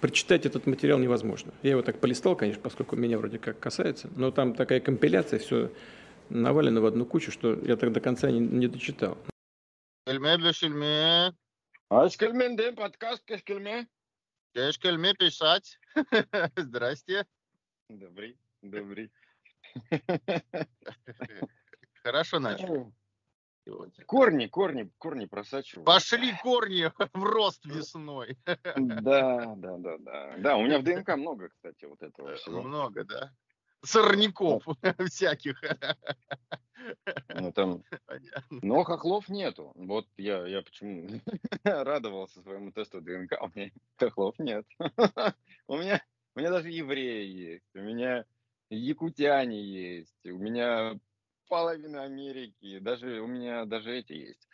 Прочитать этот материал невозможно. Я его так полистал, конечно, поскольку меня вроде как касается, но там такая компиляция, все навалено в одну кучу, что я так до конца не, не дочитал. Ашкельмен, подкаст Кешкельме. Кельме писать. Здрасте. Добрый, добрый. Хорошо Корни, корни, корни просачиваются. Пошли корни в рост весной. Да, да, да, да. Да, у меня в ДНК много, кстати, вот этого всего. Много, да? Сорняков всяких. Ну, там... Но хохлов нету. Вот я, я почему радовался своему тесту ДНК, у меня хохлов нет. У меня, у меня даже евреи есть, у меня якутяне есть, у меня половина Америки, даже у меня даже эти есть,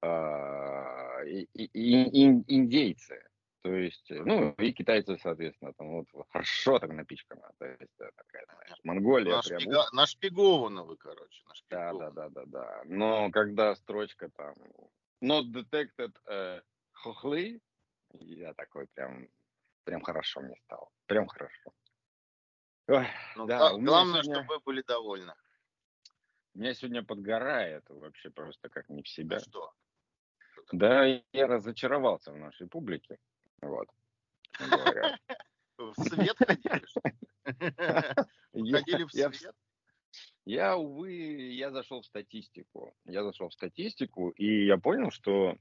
а, и, и, и, индейцы. То есть, ну, и китайцы, соответственно, там вот хорошо так напичкано. То есть, такая, знаешь, Монголия Наш прям... Нашпига... Нашпиговано вы, короче. Да, да, да, да, да. Но когда строчка там not detected uh, хохлы, я такой прям, прям хорошо мне стало. Прям хорошо. Ой, ну, да, главное, сегодня... чтобы вы были довольны. У меня сегодня подгорает вообще просто как не в себя. А что? Да, я разочаровался в нашей публике. Вот. В свет ходили? Ходили в свет? Я, увы, я зашел в статистику. Я зашел в статистику, и я понял, что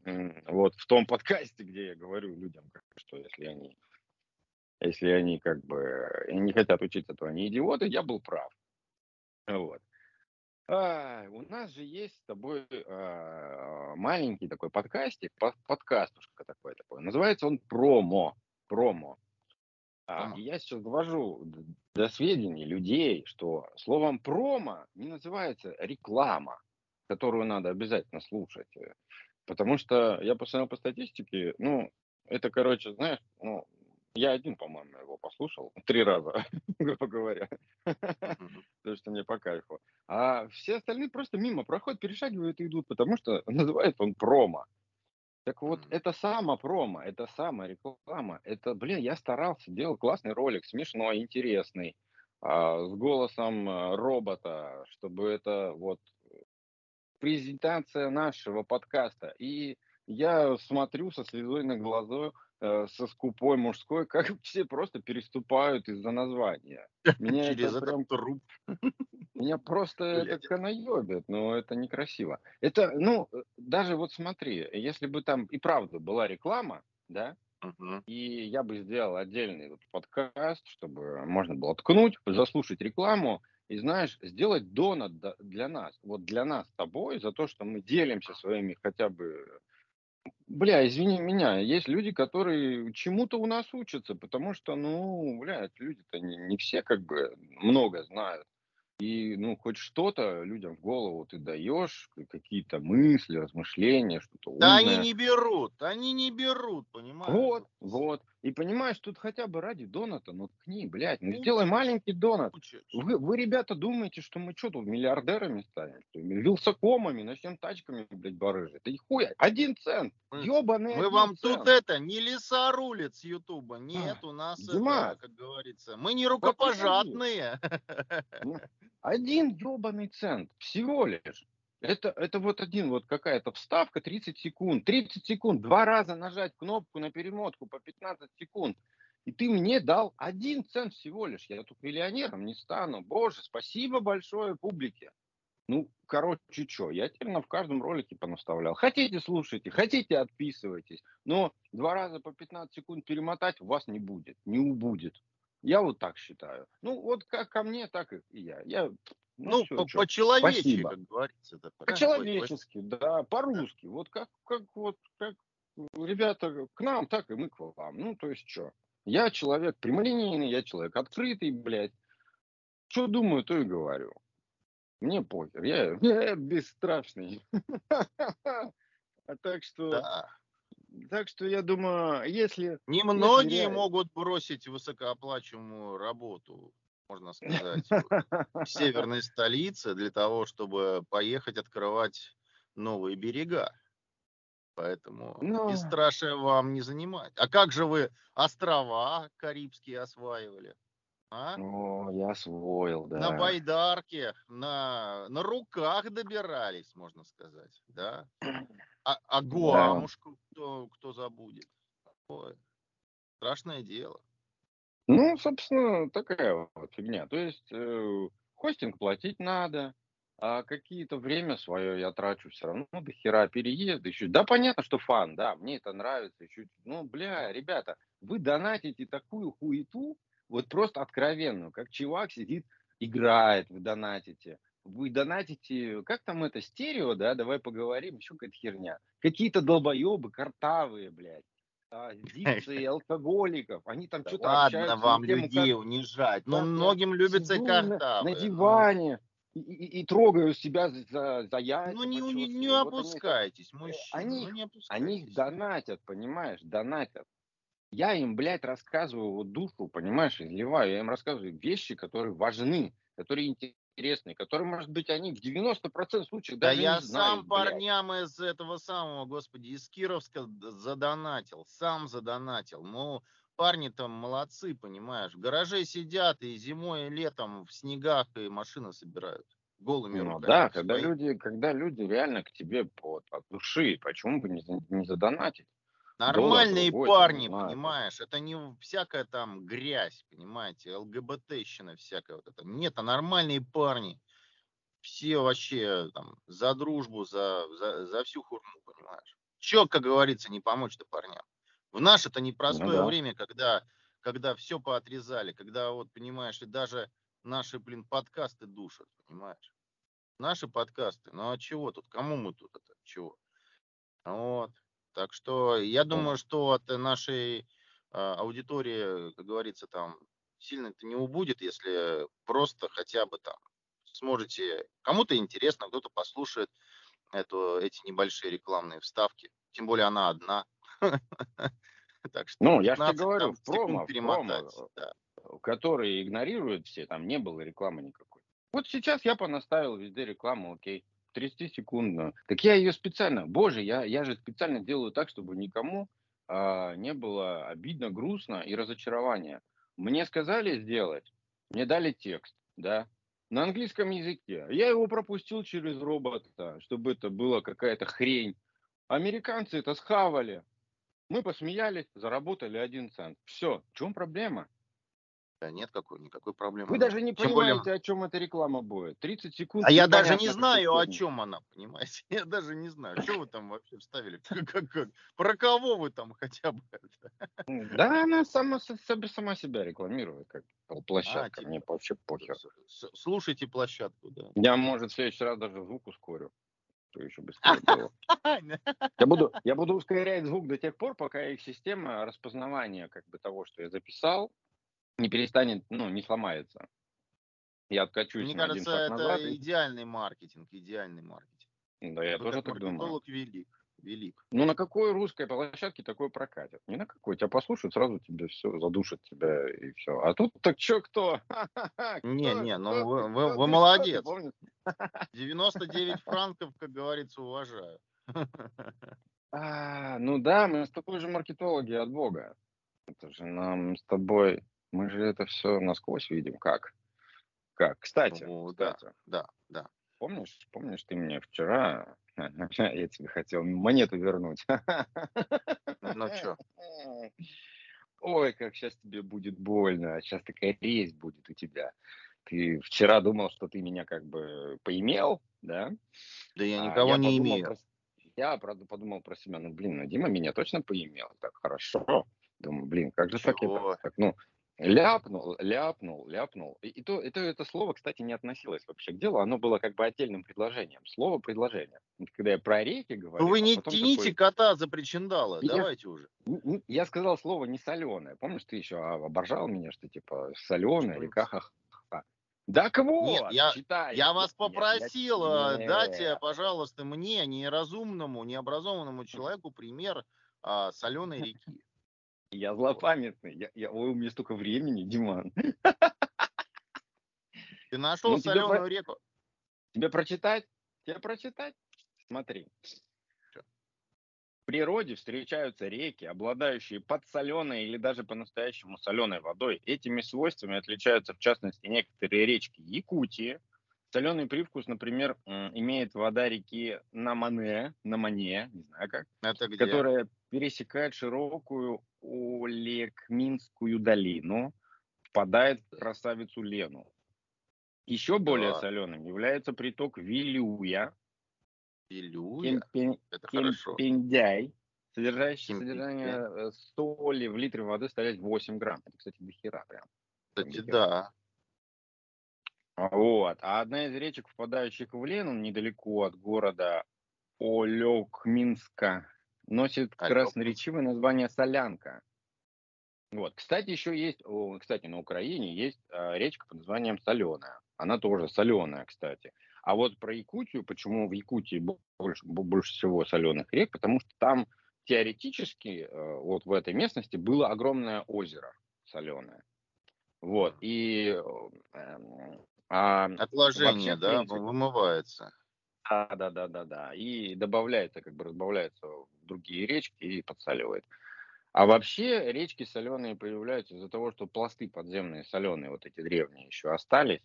вот в том подкасте, где я говорю людям, что если они, если они как бы не хотят учиться, то они идиоты, я был прав. Вот. А, у нас же есть с тобой а, маленький такой подкастик, под, подкастушка такой такой. Называется он промо. Промо. А, и я сейчас довожу до сведений людей, что словом промо не называется реклама, которую надо обязательно слушать. Потому что я посмотрел по статистике, ну, это, короче, знаешь, ну, я один, по-моему, его послушал три раза, грубо говоря. То, что мне по кайфу. А все остальные просто мимо проходят, перешагивают и идут, потому что называется он промо. Так вот, это сама промо, это самая реклама. Это, блин, я старался, делал классный ролик, смешной, интересный, а, с голосом а, робота, чтобы это вот презентация нашего подкаста. И я смотрю со слезой на глазу, со скупой мужской, как все просто переступают из-за названия. Меня Через это прям труп. Меня просто это канаебит, но это некрасиво. Это, ну, э, даже вот смотри, если бы там и правда была реклама, да, uh-huh. и я бы сделал отдельный вот подкаст, чтобы можно было ткнуть, заслушать рекламу, и знаешь, сделать донат для нас, вот для нас с тобой, за то, что мы делимся своими хотя бы Бля, извини меня, есть люди, которые чему-то у нас учатся, потому что, ну, блядь, люди-то не, не все как бы много знают. И, ну, хоть что-то людям в голову ты даешь, какие-то мысли, размышления, что-то умное. Да они не берут, они не берут, понимаешь? Вот, вот. И понимаешь, тут хотя бы ради доната, ну ткни, блядь, ну сделай маленький донат. Вы, вы, ребята, думаете, что мы что тут, миллиардерами станем? Что, вилсакомами, начнем тачками, блядь, барыжить? Да хуя, один цент, ебаный Мы вам цент. тут это, не с Ютуба, нет, а, у нас Дима, это, как говорится, мы не рукопожатные. Один ебаный цент, всего лишь. Это, это вот один, вот какая-то вставка, 30 секунд. 30 секунд, два раза нажать кнопку на перемотку по 15 секунд. И ты мне дал один цент всего лишь. Я тут миллионером не стану. Боже, спасибо большое публике. Ну, короче, что, я теперь в каждом ролике понаставлял. Хотите, слушайте, хотите, отписывайтесь. Но два раза по 15 секунд перемотать у вас не будет, не убудет. Я вот так считаю. Ну, вот как ко мне, так и я. Я ну, ну по-человечески, как говорится. Это по-человечески, да, по-русски. Вот как, как, вот, как ребята к нам, так и мы к вам. Ну, то есть что? Я человек прямолинейный, я человек открытый, блядь. Что думаю, то и говорю. Мне похер, я, я бесстрашный. А так что... Да. Так что я думаю, если... Немногие могут бросить высокооплачиваемую работу можно сказать, северной столице для того, чтобы поехать открывать новые берега. Поэтому Но... бесстрашие вам не занимать. А как же вы острова Карибские осваивали? А? О, я освоил, да. На байдарке, на, на руках добирались, можно сказать, да. А, а Гуамушку да. кто, кто забудет? Ой, страшное дело. Ну, собственно, такая вот фигня. То есть э, хостинг платить надо, а какие-то время свое я трачу все равно до хера переезд еще. Да, понятно, что фан, да, мне это нравится. Еще, ну, бля, ребята, вы донатите такую хуету, вот просто откровенную, как чувак сидит, играет, вы донатите. Вы донатите, как там это, стерео, да, давай поговорим, еще какая-то херня. Какие-то долбоебы, картавые, блядь. А, дикции алкоголиков, они там да что-то Ладно вам тему, людей как... унижать, но многим любится картавые. На, на диване, и, и, и трогаю себя за, за яйца. Ну не, не, не опускайтесь, вот мужчина. Они, ну, не опускайтесь. они их донатят, понимаешь, донатят. Я им, блядь, рассказываю вот душу, понимаешь, изливаю. Я им рассказываю вещи, которые важны, которые интересны, которые, может быть, они в 90% случаев да даже я не знают, сам блядь. парням из этого самого, господи, из Кировска задонатил, сам задонатил. Ну, парни там молодцы, понимаешь. В гараже сидят и зимой, и летом в снегах и машины собирают. Голыми ну, руками. Да, когда люди, когда люди реально к тебе вот, от души, почему бы не, не задонатить? Нормальные Доллар, парни, понимаешь. понимаешь, это не всякая там грязь, понимаете, ЛГБТщина всякая вот это. Нет, а нормальные парни. Все вообще там за дружбу, за, за, за всю хурму, понимаешь. Че, как говорится, не помочь-то парням. В наше-то непростое ну, да. время, когда, когда все поотрезали, когда вот, понимаешь, и даже наши, блин, подкасты душат, понимаешь? Наши подкасты, ну а чего тут, кому мы тут это, чего? Вот. Так что я думаю, что от нашей а, аудитории, как говорится, там сильно это не убудет, если просто хотя бы там сможете, кому-то интересно, кто-то послушает эту, эти небольшие рекламные вставки. Тем более она одна. Так что ну, я же тебе говорю, в промо, промо да. которые игнорируют все, там не было рекламы никакой. Вот сейчас я понаставил везде рекламу, окей, 30 секундную. Так я ее специально, боже, я, я же специально делаю так, чтобы никому а, не было обидно, грустно и разочарование. Мне сказали сделать, мне дали текст, да, на английском языке. Я его пропустил через робота, чтобы это была какая-то хрень. Американцы это схавали. Мы посмеялись, заработали один цент. Все, в чем проблема? Да нет какой, никакой проблемы. Вы даже не Тем понимаете, более... о чем эта реклама будет. 30 секунд. А я даже не знаю, о чем она, понимаете? Я даже не знаю, что вы там вообще вставили. Про кого вы там хотя бы? Да, она сама, сама себя рекламирует, как площадка. А, Мне типа, вообще похер. Слушайте площадку, да. Я, может, в следующий раз даже звук ускорю то еще быстрее было. Я буду, я буду ускорять звук до тех пор, пока их система распознавания как бы того, что я записал, не перестанет, ну, не сломается. Я откачусь Мне кажется, это назад идеальный маркетинг, идеальный маркетинг. Да, я тоже так думаю. велик велик. Ну, на какой русской площадке такой прокатит? Не на какой. Тебя послушают, сразу тебе все, задушат тебя и все. А тут так что, кто? Не, не, ну вы, вы, вы молодец. 99 франков, как говорится, уважаю. А, ну да, мы с тобой же маркетологи от Бога. Это же нам с тобой, мы же это все насквозь видим. Как? Как? Кстати, ну, кстати. Да, да, да. Помнишь, помнишь, ты мне вчера Я тебе хотел монету вернуть. Ну что? Ой, как сейчас тебе будет больно. Сейчас такая резь будет у тебя. Ты вчера думал, что ты меня как бы поимел, да? Да я а никого а не имею. Про... Я, правда, подумал про себя, ну, блин, ну, Дима меня точно поимел. Так, хорошо. Думаю, блин, как же Чего? так? так? Ну, Ляпнул, ляпнул, ляпнул. И, и то, это, это слово, кстати, не относилось вообще к делу. Оно было как бы отдельным предложением. Слово предложение. Когда я про реки говорю... Ну вы не тяните такой... кота за причиндалы, я, давайте уже. Я сказал слово не соленое. Помнишь, ты еще оборжал меня, что типа соленое, река ха так вот, Нет, я, читай. я вас попросил, я, я, дайте, пожалуйста, мне, неразумному, необразованному человеку, пример а, соленой реки. Я злопамятный. Я, я, ой, у меня столько времени, Диман. Ты нашел ну, соленую тебе, реку. Тебе прочитать? Тебе прочитать? Смотри. природе встречаются реки, обладающие подсоленой или даже по-настоящему соленой водой. Этими свойствами отличаются, в частности, некоторые речки Якутии. Соленый привкус, например, имеет вода реки Намане, Намане, не знаю как, Это где? которая пересекает широкую Олекминскую долину, впадает в красавицу Лену. Еще более Да. соленым является приток Вилюя, Илюя. Кемпе- Это. Кемпендяй, содержащий содержание э, соли в литре воды составляет 8 грамм. Это, кстати, дохера прям. Кстати, да. Вот. А одна из речек, впадающих в Лену, недалеко от города Олекминска, носит Алёк. красноречивое название Солянка. Вот. Кстати, еще есть, кстати, на Украине есть а, речка под названием Соленая. Она тоже соленая, кстати. А вот про Якутию, почему в Якутии больше, больше всего соленых рек, потому что там теоретически э, вот в этой местности было огромное озеро соленое. Вот. И э, эм, а Отложение, вообще, да, принципе, вымывается. Да, да, да, да, да. И добавляется, как бы разбавляется в другие речки и подсаливает. А вообще речки соленые появляются из-за того, что пласты подземные соленые, вот эти древние еще остались.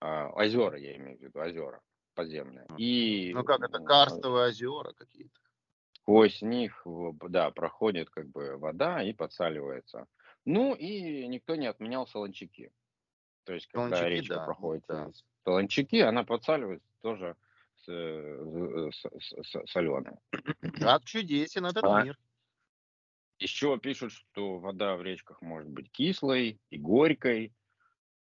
А, озера, я имею в виду, озера подземные. И Ну как это, м, карстовые озера какие-то. сквозь них, да, проходит как бы вода и подсаливается. Ну и никто не отменял солончаки. То есть, когда Солончаки, речка да, проходит да. солончаки, она подсаливается тоже соленая. Как чудесен этот А. мир. Еще пишут, что вода в речках может быть кислой и горькой.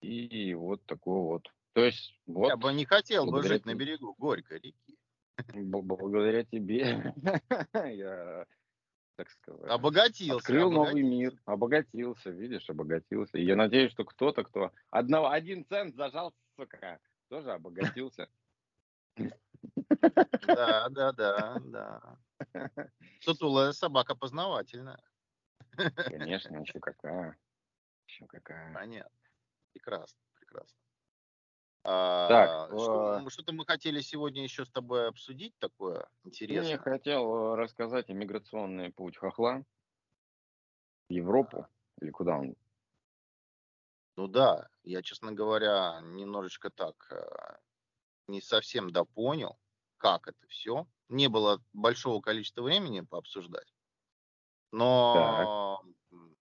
И вот такое вот. То есть, вот Я бы не хотел бы жить на тебе. берегу Горькой реки. благодаря тебе я, так сказать, Обогатился. открыл новый обогатился. мир, обогатился, видишь, обогатился. И я надеюсь, что кто-то, кто одного, один цент зажал, сука, тоже обогатился. Да, да, да, да. Сутулая собака познавательная. Конечно, еще какая. Еще какая. Понятно. Прекрасно, прекрасно. А, Так, что, м, что-то мы хотели сегодня еще с тобой обсудить такое Я интересное. хотел э, рассказать о миграционный путь хохла в Европу. Или куда он? Ну да, я, честно говоря, немножечко так э, не совсем допонял, как это все. Не было большого количества времени пообсуждать. Но м,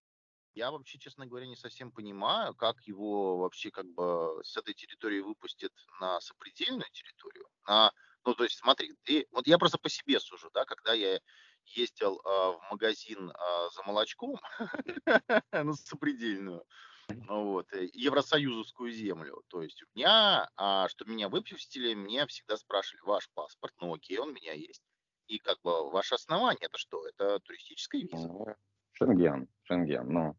я вообще, честно говоря, не совсем понимаю, как его вообще как бы с этой территории выпустят на сопредельную территорию. На, ну, то есть, смотри, ты, вот я просто по себе сужу, да, когда я ездил а, в магазин а, за молочком на сопредельную, вот, э, евросоюзовскую землю. То есть у меня, а, чтобы меня выпустили, мне всегда спрашивали, ваш паспорт, ну окей, он у меня есть. И как бы ваше основание, это что? Это туристическая виза, Ну, Шенген. Шенген, ну.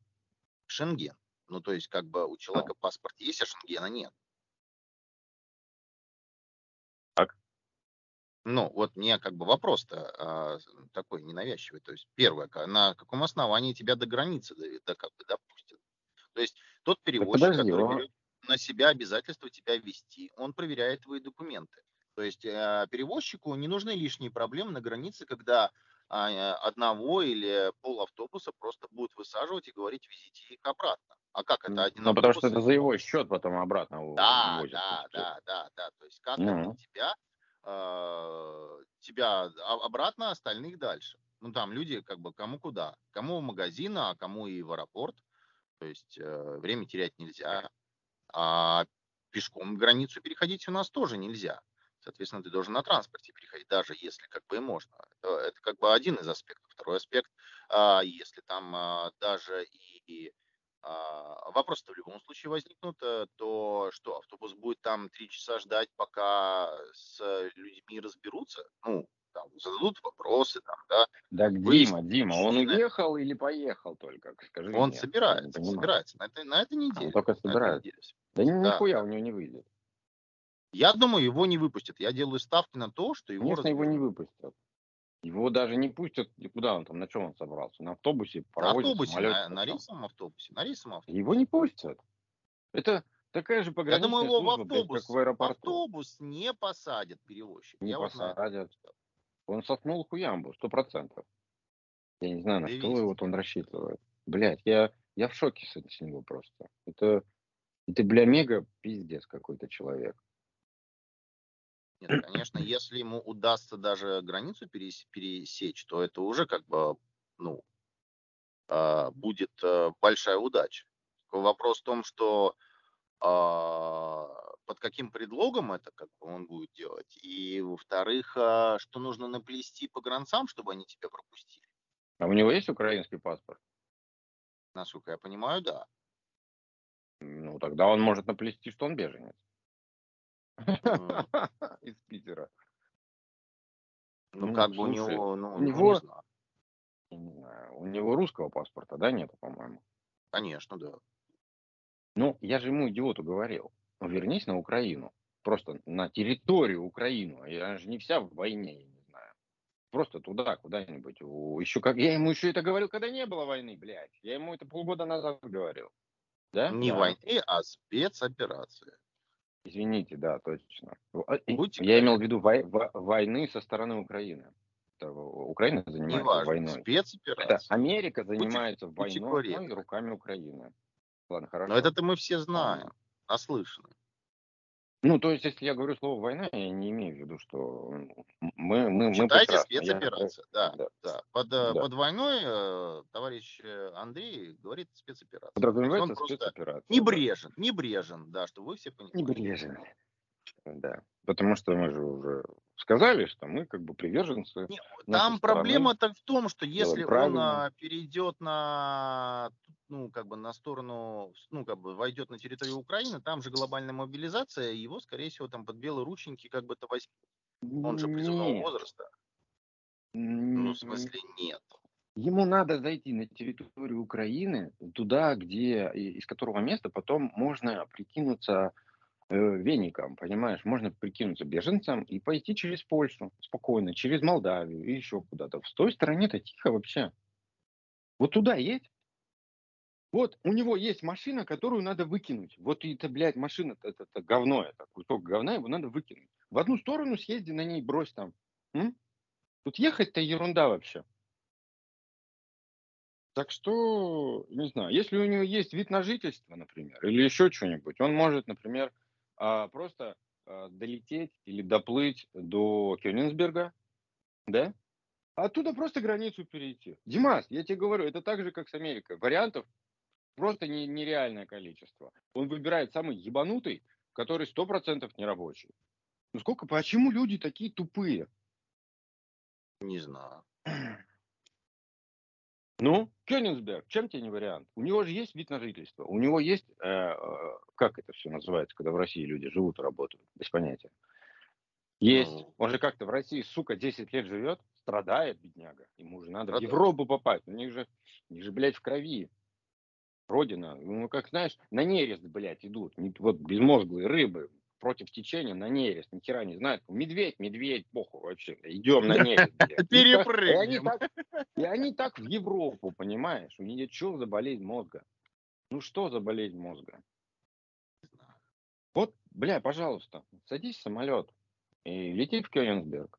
Шенген. Ну, то есть, как бы у человека паспорт есть, а Шенгена нет. Так. Ну, вот мне как бы вопрос-то а, такой ненавязчивый. То есть, первое, на каком основании тебя до границы до, до как бы допустят? То есть, тот перевозчик, подожди, который берет на себя обязательство тебя вести, он проверяет твои документы. То есть, э, перевозчику не нужны лишние проблемы на границе, когда а, одного или пол автобуса просто будут высаживать и говорить, везите их обратно. А как это? Один Ну, потому что это за его счет потом обратно да, увозят. да, да, да, да. То есть как это тебя, э, тебя а- обратно, остальных дальше. Ну там люди как бы кому куда, кому в магазин, а кому и в аэропорт. То есть э, время терять нельзя. А пешком границу переходить у нас тоже нельзя. Соответственно, ты должен на транспорте переходить, даже если как бы и можно. Это, это как бы один из аспектов. Второй аспект, а, если там а, даже и а, вопросы-то в любом случае возникнут, э, то что, автобус будет там три часа ждать, пока с людьми разберутся? Ну, там, зададут вопросы, там, да. Да, Выяснить Дима, Дима, он уехал или поехал только? Скажи Он мне, я собирается, понимаю. собирается. На, этой- на этой А, неделе. он только собирается. Да Да, нихуя у него не выйдет. Я думаю, его не выпустят. Я делаю ставки на то, что его Конечно, его не выпустят. Его даже не пустят. Куда он там, на чем он собрался? На автобусе, На автобусе, самолете? на, на рейсовом автобусе. На рейсовом автобусе. Его не пустят. Это такая же Я пограничная думаю, его в служба, блядь, автобус, как в в аэропорту. автобус не посадят перевозчик. Не Я вот посадят. Он соснул хуямбу, сто процентов. Я не знаю, на что вот он рассчитывает. Блять, я, я в шоке с, с него просто. Это, это, бля, мега пиздец какой-то человек. Нет, конечно, если ему удастся даже границу пересечь, то это уже как бы, ну, а, будет э, большая удача. Вопрос в том, что а, под каким предлогом это как бы он будет делать, и во-вторых, а, что нужно наплести по гранцам, чтобы они тебя пропустили. А у него есть украинский паспорт? Насколько я понимаю, да. Ну, тогда он может наплести, что он беженец. Из Питера. Ну, ну как бы у него, ну, у него, у него русского паспорта, да, нету, по-моему? Конечно, да. Ну, я же ему, идиоту, говорил, вернись на Украину. Просто на территорию Украины. Я же не вся в войне, я не знаю. Просто туда, куда-нибудь. Еще как... Я ему еще это говорил, когда не было войны, блядь. Я ему это полгода назад говорил. Да? Не да. войны, а спецоперация. Извините, да, точно. А, Будьте я имел в виду вой... войны со стороны Украины. Украина занимается Неважно, войной. Спецоперация. Это Америка занимается будьте, войной будьте руками Украины. Ладно, хорошо. Но это-то мы все знаем, наслышаны. Ну, то есть, если я говорю слово война, я не имею в виду, что мы... мы Читайте мы спецоперация, я... да, да, да. Под, э, да. под войной э, товарищ э, Андрей говорит спецоперация. Подразумевается спецоперация. Небрежен, небрежен, да, что вы все понимаете. Небрежен, да. Потому что мы же уже сказали, что мы как бы приверженцы. Не, там проблема-то в том, что если он а, перейдет на ну, как бы на сторону, ну, как бы войдет на территорию Украины, там же глобальная мобилизация, его, скорее всего, там под белые рученьки как бы-то возьмут. Он же призывного нет. возраста. Ну, в смысле, нет. Ему надо зайти на территорию Украины, туда, где, из которого места потом можно прикинуться веником, понимаешь? Можно прикинуться беженцем и пойти через Польшу спокойно, через Молдавию и еще куда-то. В той стороне-то тихо вообще. Вот туда едь, вот у него есть машина, которую надо выкинуть. Вот это, блядь, машина, это, это говно, это кусок говна, его надо выкинуть. В одну сторону съезди на ней, брось там. М? Тут ехать-то ерунда вообще. Так что, не знаю, если у него есть вид на жительство, например, или еще что-нибудь, он может, например, а, просто а, долететь или доплыть до Кёнигсберга, да, оттуда просто границу перейти. Димас, я тебе говорю, это так же, как с Америкой. Вариантов просто не, нереальное количество. Он выбирает самый ебанутый, который сто процентов не рабочий. Ну сколько, почему люди такие тупые? Не знаю. Ну, Кёнигсберг, чем тебе не вариант? У него же есть вид на жительство, у него есть, э, э, как это все называется, когда в России люди живут и работают, без понятия. Есть, ну, он же как-то в России, сука, 10 лет живет, страдает, бедняга, ему же надо страдает. в Европу попасть, у них же, у них же, блядь, в крови Родина, ну, как знаешь, на нерест, блядь, идут. Вот безмозглые рыбы против течения на нерест. Ни хера не знают. Медведь, медведь, похуй вообще. Идем на нерест. Перепрыгнем. И они так в Европу, понимаешь? У них что за болезнь мозга? Ну что за болезнь мозга? Вот, бля, пожалуйста, садись в самолет и лети в Кёнигсберг.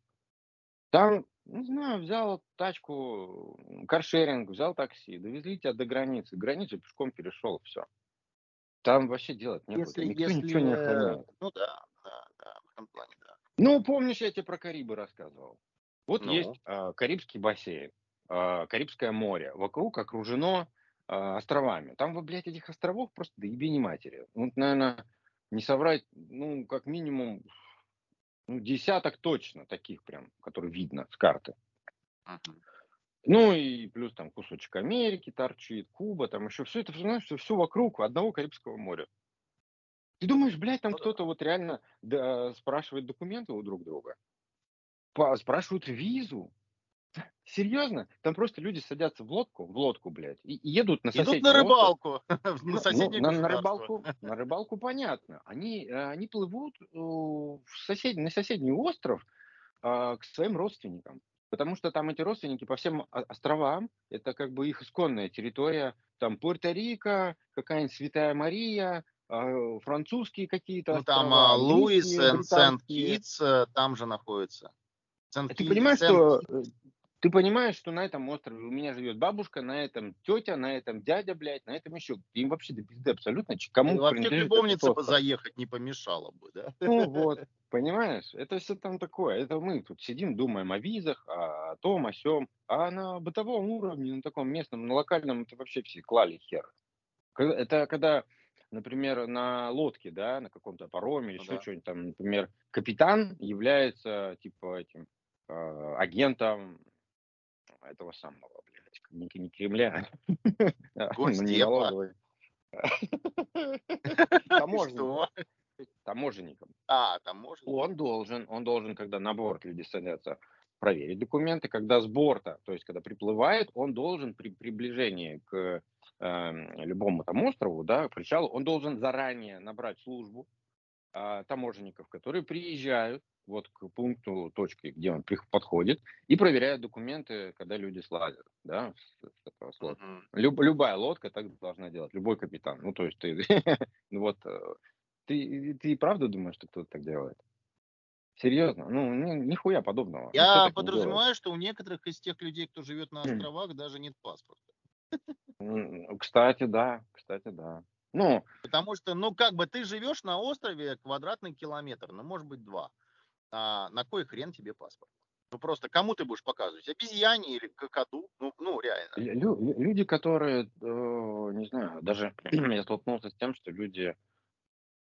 Там не знаю, взял тачку, каршеринг, взял такси, довезли тебя до границы. Границу пешком перешел, все. Там вообще делать не если, Никто если, ничего не охраняет. Ну да, да, да, в этом плане, да. Ну, помнишь, я тебе про Карибы рассказывал? Вот ну. есть э, Карибский бассейн, э, Карибское море. Вокруг окружено э, островами. Там, вы, блядь, этих островов просто до ебени матери. Вот, наверное, не соврать, ну, как минимум ну, десяток точно таких прям, которые видно с карты. Uh-huh. Ну и плюс там кусочек Америки торчит, Куба, там еще все это, знаешь, все, все вокруг одного Карибского моря. Ты думаешь, блядь, там ну, кто-то да. вот реально да, спрашивает документы у друг друга? По, спрашивают визу? Серьезно? Там просто люди садятся в лодку, в лодку, блядь, и, едут на соседнюю... Идут на рыбалку. на ну, соседнее ну, на, на рыбалку, на рыбалку понятно. Они, э, они плывут э, в сосед, на соседний остров а, к своим родственникам. Потому что там эти родственники по всем островам, это как бы их исконная территория, там Пуэрто-Рико, какая-нибудь Святая Мария, а, французские какие-то Ну там а, Луис, Сент-Китс, э, там же находится. Ты понимаешь, что ты понимаешь, что на этом острове у меня живет бабушка, на этом тетя, на этом дядя, блядь, на этом еще. Им вообще до пизды абсолютно. Кому И вообще к любовнице бы заехать не помешало бы, да? Ну вот, понимаешь, это все там такое. Это мы тут сидим, думаем о визах, о том, о сем. А на бытовом уровне, на таком местном, на локальном, это вообще все клали хер. Это когда например, на лодке, да, на каком-то пароме или ну, еще да. что-нибудь там, например, капитан является типа этим э, агентом этого самого, блядь, не, не Кремля, а, Госдепа. Таможенником. А, таможенником. Он должен, он должен, когда на борт люди садятся, проверить документы, когда с борта, то есть когда приплывает, он должен при приближении к э, любому там острову, да, к причалу, он должен заранее набрать службу э, таможенников, которые приезжают вот к пункту точки, где он подходит, и проверяют документы, когда люди слазят, да, с, с этого слота. Uh-huh. Люб, любая лодка так должна делать, любой капитан. Ну, то есть ты, ну вот, э, ты, ты правда думаешь, что кто-то так делает? Серьезно? Ну, ни, нихуя подобного. Я подразумеваю, что у некоторых из тех людей, кто живет на островах, даже нет паспорта. Кстати, да, кстати, да. Ну, Потому что, ну, как бы ты живешь на острове квадратный километр, ну, может быть, два. А на кой хрен тебе паспорт? Ну, просто кому ты будешь показывать? Обезьяне или какаду? Ну, ну реально. Лю- люди, которые, э, не знаю, даже я столкнулся с тем, что люди,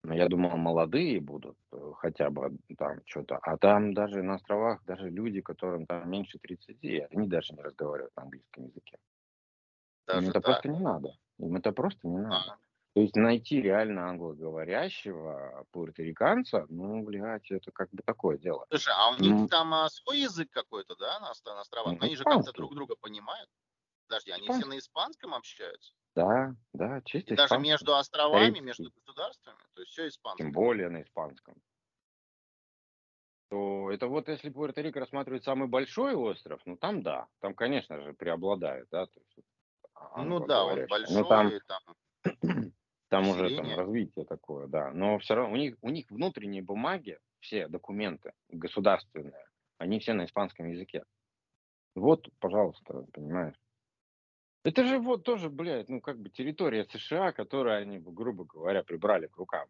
ну, я думал, молодые будут э, хотя бы там что-то, а там даже на островах даже люди, которым там меньше 30, они даже не разговаривают на английском языке. Даже Им это так. просто не надо. Им это просто не надо. А. То есть найти реально англоговорящего пуэрториканца, ну, блядь, это как бы такое дело. Слушай, а у них ну, там а, свой язык какой-то, да, на, на островах? Ну, они же как-то друг друга понимают. Подожди, они испанский. все на испанском общаются? Да, да, чисто Даже между островами, Карибский. между государствами, то есть все испанское. Тем более на испанском. То это вот если Пуэрто-Рико рассматривать самый большой остров, ну там да, там, конечно же, преобладает, да, то есть ну да, он большой, ну, там, там, там уже там развитие такое, да. Но все равно у них, у них внутренние бумаги, все документы государственные, они все на испанском языке. Вот, пожалуйста, понимаешь. Это же вот тоже, блядь, ну как бы территория США, которую они, грубо говоря, прибрали к рукам.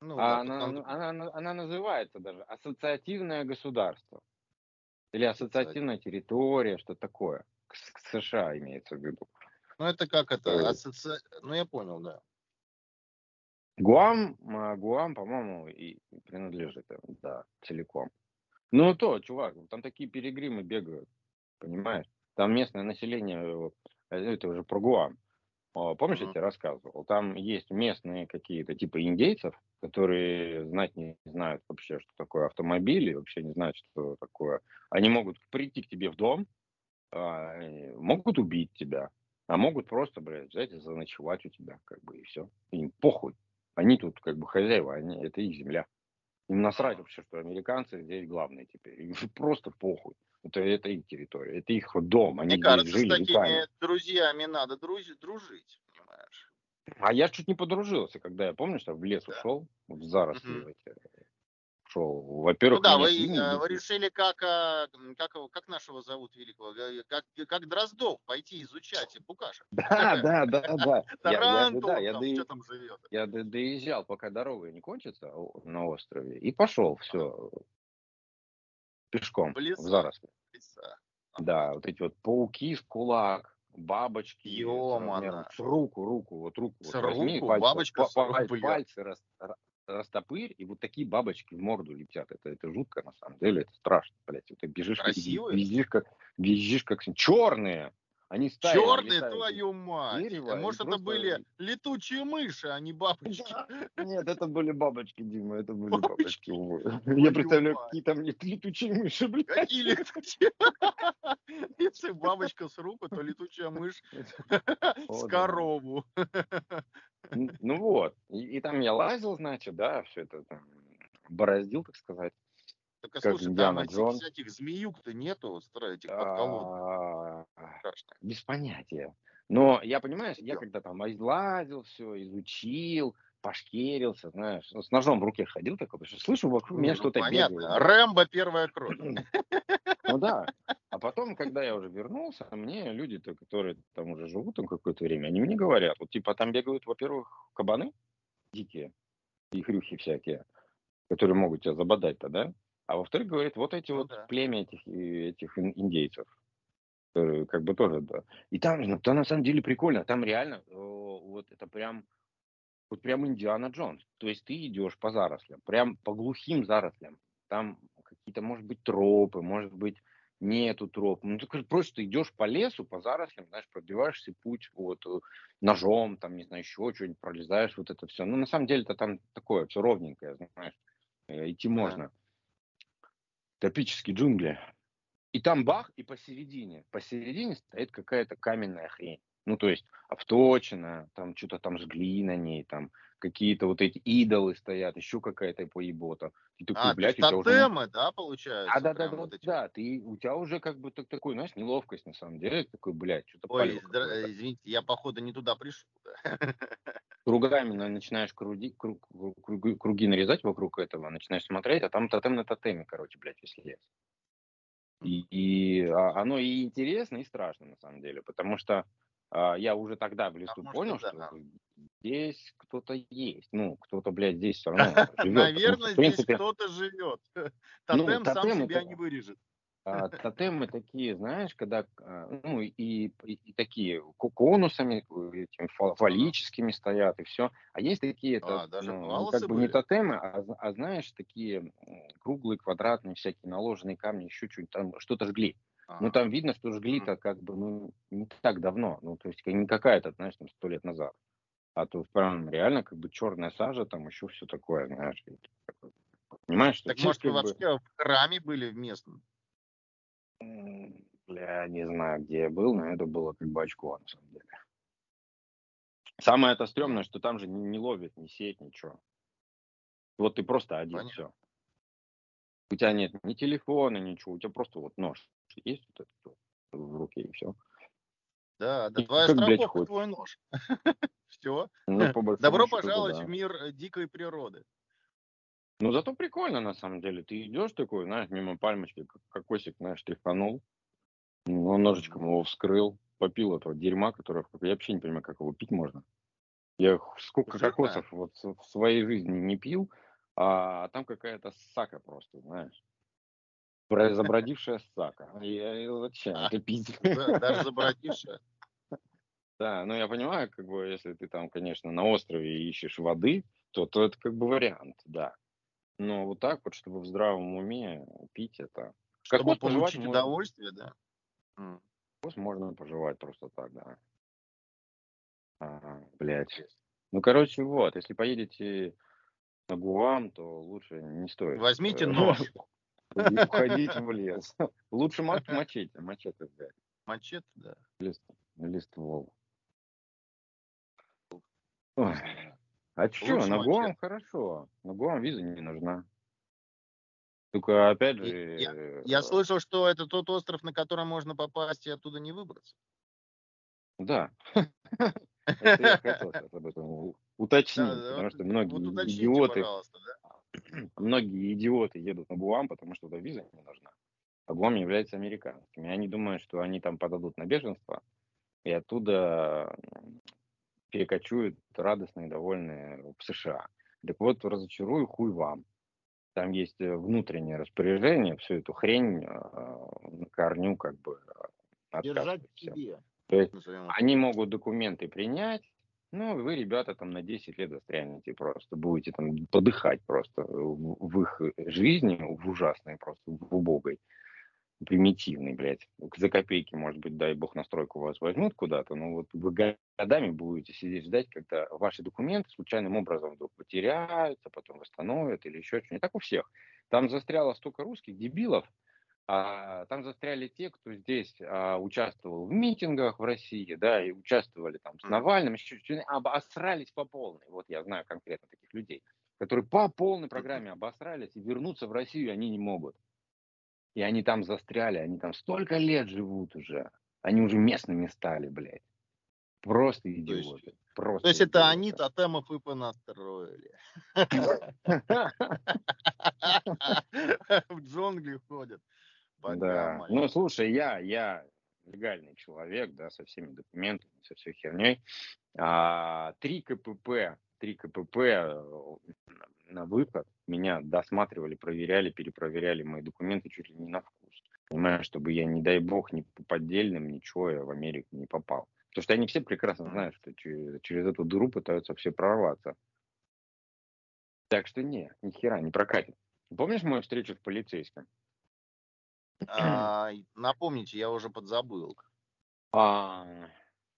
Ну, а да, она, потому... она, она называется даже ассоциативное государство. Или ассоциативная территория, что такое к, США имеется в виду. Ну, это как это? Ассоци... Ну, я понял, да. Гуам, а, Гуам, по-моему, и принадлежит да, целиком. Ну, то, чувак, там такие перегримы бегают, понимаешь? Там местное население, э, это уже про Гуам. Помнишь, mm-hmm. я тебе рассказывал? Там есть местные какие-то типа индейцев, которые знать не знают вообще, что такое автомобили, вообще не знают, что такое. Они могут прийти к тебе в дом, а, могут убить тебя, а могут просто, блядь, взять и заночевать у тебя, как бы, и все. Им похуй. Они тут, как бы, хозяева, они, это их земля. Им насрать вообще, что американцы здесь главные теперь. Им просто похуй. Это, это их территория, это их дом. Они Мне кажется, жили с такими веками. друзьями надо дружить, дружить, понимаешь? А я чуть не подружился, когда я, помню, что в лес да. ушел, в заросли угу. эти, шел. Во-первых, ну да, вы, э, вы решили, как, а, как, как нашего зовут великого, как, как Дроздов пойти изучать Букашек. Да, да, да, да. Тарантул, я, я, что там живет. Я доезжал, пока дорога не кончится на острове, и пошел, все, пешком, в, в заросли. Да, вот эти вот пауки с кулак, бабочки. Ё-моно. С руку, руку, вот руку. С вот возьми, руку, пальцы, бабочка с руку, пальцы рас, растопырь, и вот такие бабочки в морду летят. Это, это жутко, на самом деле, это страшно, блядь. Ты бежишь, Красивые? визжишь как, визжишь как... Черные! Они стали, Черные, твою мать! Дерево, Может, это просто... были летучие мыши, а не бабочки? Нет, это были бабочки, Дима, это были бабочки. Я представляю, какие там летучие мыши, блядь. Какие летучие? Если бабочка с руку, то летучая мышь с корову. Ну вот, и там я лазил, значит, да, все это там бороздил, так сказать. Так, а слушай, там этих всяких змеюк-то нету, этих подколодок. Без понятия. Но я, понимаешь, я когда там лазил все, изучил, пошкерился, знаешь, ну, с ножом в руке ходил такой, потому что слышу вокруг меня ну, что-то понятно. бегает. Рэмбо первая кровь. Ну да. А потом, когда я уже вернулся, мне люди-то, которые там уже живут там какое-то время, они мне говорят, вот типа там бегают, во-первых, кабаны дикие и хрюхи всякие, которые могут тебя забодать-то, да? А во-вторых, говорит, вот эти ну, вот да. племя этих, этих индейцев, которые как бы тоже, да. И там, ну, там на самом деле прикольно, там реально вот это прям вот прям Индиана Джонс. То есть ты идешь по зарослям, прям по глухим зарослям. Там какие-то, может быть, тропы, может быть, нету троп. Ну, ты просто идешь по лесу, по зарослям, знаешь, пробиваешься путь вот э, ножом, там, не знаю, еще что-нибудь, пролезаешь, вот это все. Ну, на самом деле, это там такое, все ровненькое, знаешь, э, идти да. можно. Тропические джунгли. И там бах, и посередине, посередине стоит какая-то каменная хрень. Ну, то есть обточено, там что-то там жгли на ней, там какие-то вот эти идолы стоят, еще какая-то поебота. И такой, а, блядь, тотемы, уже... да, получается? А, да, да, да, вот эти... да, ты, у тебя уже как бы так, такой, знаешь, неловкость на самом деле, такой, блядь, что-то Ой, здра... извините, я, походу, не туда пришел. Кругами начинаешь круги, круг, круги, круги нарезать вокруг этого, начинаешь смотреть, а там тотем на тотеме, короче, блядь, если есть. И, и а, оно и интересно, и страшно, на самом деле, потому что я уже тогда в лесу Потому понял, что, да. здесь кто-то есть. Ну, кто-то, блядь, здесь все равно живет. Наверное, здесь кто-то живет. Ну, тотем сам себя не вырежет. А, тотемы такие, знаешь, когда, а, ну, и, и, такие конусами, этим фаллическими стоят, и все. А есть такие, это, а, даже ну, как бы не тотемы, а, а, знаешь, такие круглые, квадратные, всякие наложенные камни, еще что-нибудь там, что-то жгли. Ну, там видно, что жгли-то как бы, ну, не так давно. Ну, то есть не какая-то, знаешь, там, сто лет назад. А то прям реально как бы черная сажа, там еще все такое, знаешь. Понимаешь, что... Так может, вы вообще в храме были в местном? Бля, не знаю, где я был, но это было как бы очко, на самом деле. Самое это стрёмное, что там же не, не ловит, не сеть, ничего. Вот ты просто один, Понятно. все. У тебя нет ни телефона, ничего, у тебя просто вот нож есть вот этот в руке и все. Да, да, твоя как, страховка, блядь, твой нож. Все. Ну, Добро пожаловать в мир дикой природы. Ну, зато прикольно, на самом деле. Ты идешь такой, знаешь, мимо пальмочки, кокосик, знаешь, тряханул. Ну, ножичком его вскрыл, попил этого дерьма, которое... Я вообще не понимаю, как его пить можно. Я сколько кокосов вот в своей жизни не пил, а там какая-то сака просто, знаешь. Забродившая сака. Я, зачем это пить? Даже забродившая? Да, ну я понимаю, как бы, если ты там, конечно, на острове ищешь воды, то, то это как бы вариант, да. Но вот так вот, чтобы в здравом уме пить это... Чтобы получить можно... удовольствие, да? Кокос можно пожевать просто так, да. А, блядь. Ну, короче, вот, если поедете на Гуам, то лучше не стоит. Возьмите э, нож. Уходить в лес. Лучше мачете, мачете взять. Мачете, да. Лист, листвол. Ой. А что, на Гуам хорошо. На Гуам виза не нужна. Только опять же... Я, я слышал, что это тот остров, на котором можно попасть и оттуда не выбраться. Да. Это я хотел об этом уточнить, потому что многие идиоты... Многие идиоты едут на Гуам, потому что туда виза не нужна. А Гуам является американским. И они думают, что они там подадут на беженство, и оттуда перекочуют радостные, довольные в США. Так вот, разочарую, хуй вам. Там есть э, внутреннее распоряжение, всю эту хрень э, на корню как бы э, Держать себе. То есть они могут документы принять, ну, вы, ребята, там на 10 лет застрянете просто, будете там подыхать просто в их жизни, в ужасной просто, в убогой, примитивной, блядь. За копейки, может быть, дай бог, настройку вас возьмут куда-то, но вот вы годами будете сидеть ждать, когда ваши документы случайным образом вдруг потеряются, потом восстановят или еще что-нибудь. Так у всех. Там застряло столько русских дебилов, а, там застряли те, кто здесь а, участвовал в митингах в России, да, и участвовали там с Навальным, еще обосрались по полной. Вот я знаю конкретно таких людей, которые по полной программе обосрались и вернуться в Россию они не могут. И они там застряли, они там столько лет живут уже. Они уже местными стали, блядь. Просто идиоты. То есть, Просто то есть это они тотемов и понастроили. В джунгли ходят. Да. Ну, слушай, я, я легальный человек, да, со всеми документами, со всей херней. А, три КПП, три КПП э, на выход меня досматривали, проверяли, перепроверяли мои документы чуть ли не на вкус. Понимаешь, чтобы я, не дай бог, ни по поддельным, ничего, я в Америку не попал. Потому что они все прекрасно знают, что через, через эту дыру пытаются все прорваться. Так что не, ни хера не прокатит. Помнишь мою встречу с полицейским? А, напомните, я уже подзабыл. А,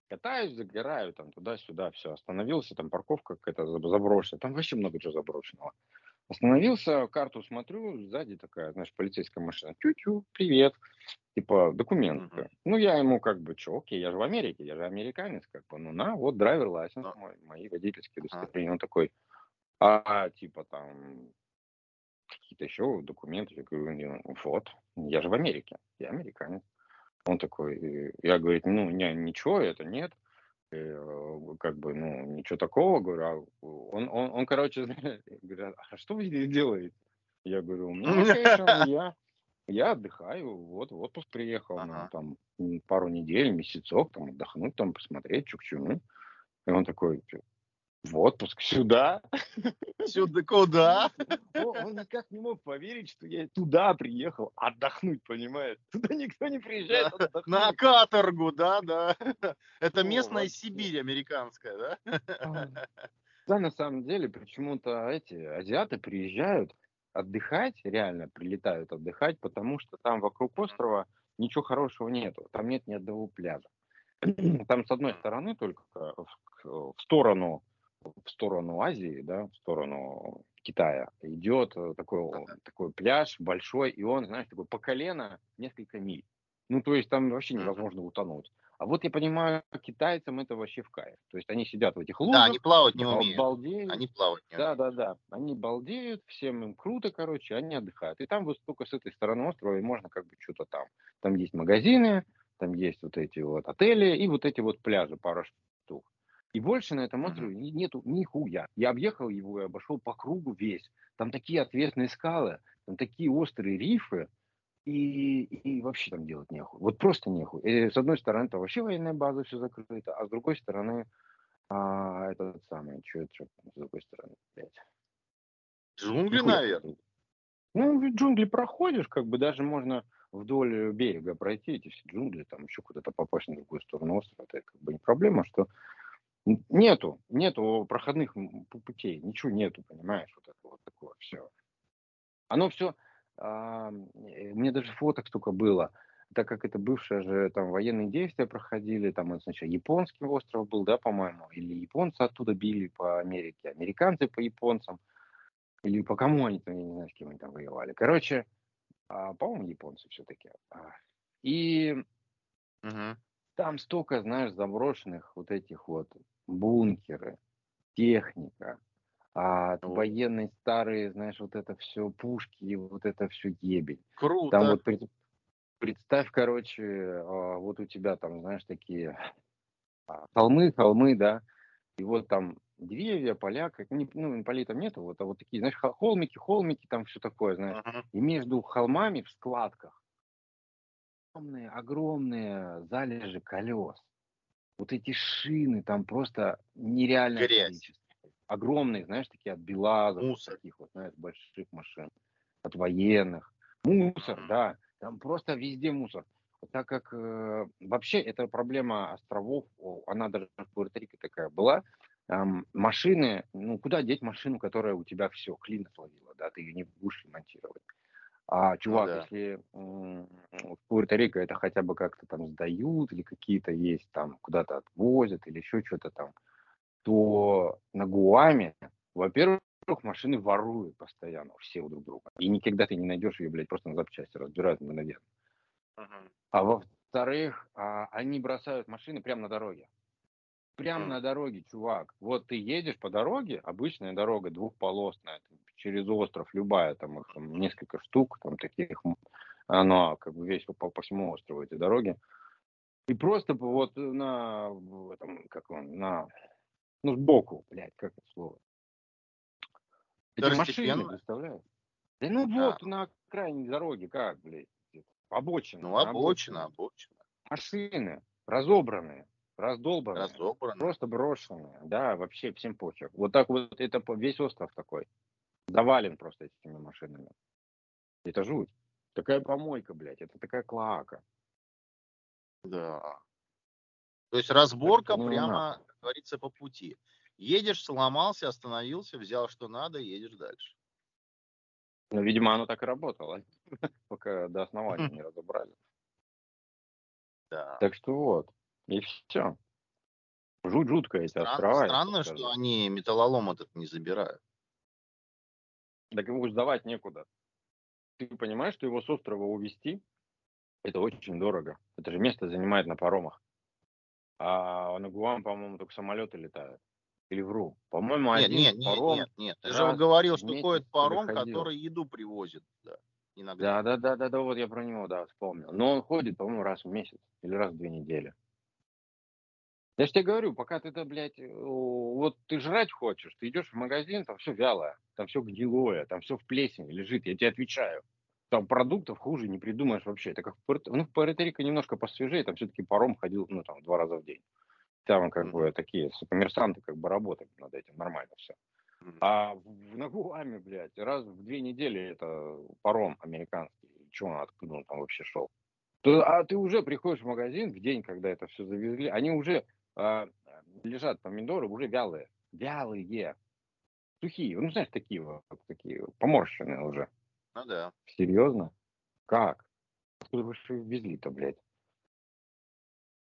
катаюсь, загораю там туда-сюда, все. Остановился, там парковка какая-то заброшенная. Там вообще много чего заброшенного. Остановился, карту смотрю, сзади такая, знаешь, полицейская машина. Тю-тю, привет. Типа, документы. Uh-huh. Ну, я ему как бы, что, окей, я же в Америке, я же американец, как бы. Ну, на, вот драйвер лайсенс uh-huh. мой, мои водительские удостоверения. Uh-huh. Он такой, а, типа, там, какие-то еще документы. Я говорю, вот, я же в Америке, я американец. Он такой, я говорю, ну, не, ничего, это нет. И, э, как бы, ну, ничего такого, говорю, а он, он, он, короче, говорит, а что вы здесь делаете? Я говорю, ну, конечно, я, я отдыхаю, вот, в отпуск приехал, ага. ну, там, пару недель, месяцок, там, отдохнуть, там, посмотреть, что к чему. И он такой, в отпуск сюда. Сюда куда? Он никак не мог поверить, что я туда приехал отдохнуть, понимаешь? Туда никто не приезжает отдохнуть. На каторгу, да, да. Это местная Сибирь американская, да? Да, на самом деле, почему-то эти азиаты приезжают отдыхать, реально прилетают отдыхать, потому что там вокруг острова ничего хорошего нету. Там нет ни одного пляжа. Там с одной стороны только в сторону в сторону Азии, да, в сторону Китая, идет э, такой, такой пляж большой, и он, знаешь, такой по колено несколько миль. Ну, то есть там вообще невозможно утонуть. А вот я понимаю, китайцам это вообще в кайф. То есть они сидят в этих лужах. Да, они плавать не умеют. Балдеют. Они плавать не умеют. Да, да, да. Они балдеют, всем им круто, короче, они отдыхают. И там вот только с этой стороны острова и можно как бы что-то там. Там есть магазины, там есть вот эти вот отели и вот эти вот пляжи, пара. И больше на этом острове uh-huh. нету нихуя. Я объехал его и обошел по кругу весь. Там такие ответственные скалы, там такие острые рифы, и, и вообще там делать нехуй. Вот просто нехуй. И с одной стороны, это вообще военная база все закрыта, а с другой стороны, а, этот самый, что это, с другой стороны, блядь. Джунгли, Нихуя. наверное. Ну, джунгли проходишь, как бы даже можно вдоль берега пройти эти все джунгли, там еще куда-то попасть на другую сторону острова, это как бы не проблема, что Нету, нету проходных путей, ничего нету, понимаешь, вот это вот такое все. Оно все, а, э, мне даже фоток столько было, так как это бывшие же там военные действия проходили, там это сначала японский остров был, да, по-моему, или японцы оттуда били по Америке, американцы по японцам, или по кому они там, я не знаю, с кем они там воевали. Короче, а, по-моему, японцы все-таки. А, и угу. там столько, знаешь, заброшенных вот этих вот бункеры, техника, а военные старые, знаешь, вот это все пушки, вот это все ебень. Круто. Там вот представь, короче, а, вот у тебя там, знаешь, такие а, холмы, холмы, да, и вот там деревья, поля, как, не, ну, полей там нету, вот, а вот такие, знаешь, холмики, холмики, там все такое, знаешь, uh-huh. и между холмами в складках огромные, огромные залежи колес вот эти шины, там просто нереальное Грязь. количество. Огромные, знаешь, такие от Белазов, Мусор. таких вот, знаешь, больших машин, от военных. Мусор, mm-hmm. да, там просто везде мусор. Так как э, вообще эта проблема островов, она даже в Пуэрто-Рико такая была, эм, машины, ну куда деть машину, которая у тебя все, клин словила, да, ты ее не будешь ремонтировать. А, ну чувак, ну, да. если в Пуэрто-Рико это хотя бы как-то там сдают или какие-то есть там куда-то отвозят или еще что-то там, то на Гуаме, во-первых, машины воруют постоянно все у друг друга. И никогда ты не найдешь ее, блядь, просто на запчасти разбирают мгновенно. Uh-huh. А во-вторых, а, они бросают машины прямо на дороге. Прямо uh-huh. на дороге, чувак. Вот ты едешь по дороге, обычная дорога двухполосная, через остров, любая, там их там, несколько штук, там таких, оно как бы весь по, по всему острову эти дороги. И просто вот на, этом, как он, на, ну, сбоку, блядь, как это слово? Эти машины, представляешь? Да ну да. вот, на крайней дороге, как, блядь, Обочина. Ну, обочина, обочина. Машины разобранные, раздолбанные. Разобранные. Просто брошенные. Да, вообще всем похер. Вот так вот это весь остров такой. Завален просто этими машинами. Это жуть. Такая помойка, блядь. Это такая клоака. Да. То есть разборка ну, прямо, как говорится, по пути. Едешь, сломался, остановился, взял что надо, едешь дальше. Ну, видимо, оно так и работало, пока до основания не разобрали. Да. Так что вот. И все. Жуть жутко эти острова. Странно, что они металлолом этот не забирают. Так его сдавать некуда. Ты понимаешь, что его с острова увезти, это очень дорого. Это же место занимает на паромах. А на Гуам, по-моему, только самолеты летают. Или вру. По-моему, Нет, один нет, нет, паром. нет, нет. Ты же говорил, что ходит паром, переходил. который еду привозит. Да, иногда. Да, да, да, да, да, вот я про него, да, вспомнил. Но он ходит, по-моему, раз в месяц или раз в две недели. Я же тебе говорю, пока ты, да, блядь, э, вот ты жрать хочешь, ты идешь в магазин, там все вялое, там все гнилое, там все в плесени лежит, я тебе отвечаю. Там продуктов хуже не придумаешь вообще. Это как в Пуэрто- ну, в Пуэрто-Рико немножко посвежее, там все-таки паром ходил, ну, там, два раза в день. Там как бы такие коммерсанты как бы работают над этим, нормально все. А в на Гуаме, блядь, раз в две недели это паром американский. Че он, откуда он там вообще шел? То- а ты уже приходишь в магазин в день, когда это все завезли, они уже лежат помидоры, уже вялые. Вялые. Сухие. Ну, знаешь, такие вот, такие поморщенные уже. Ну да. Серьезно? Как? Откуда вы везли-то, блядь?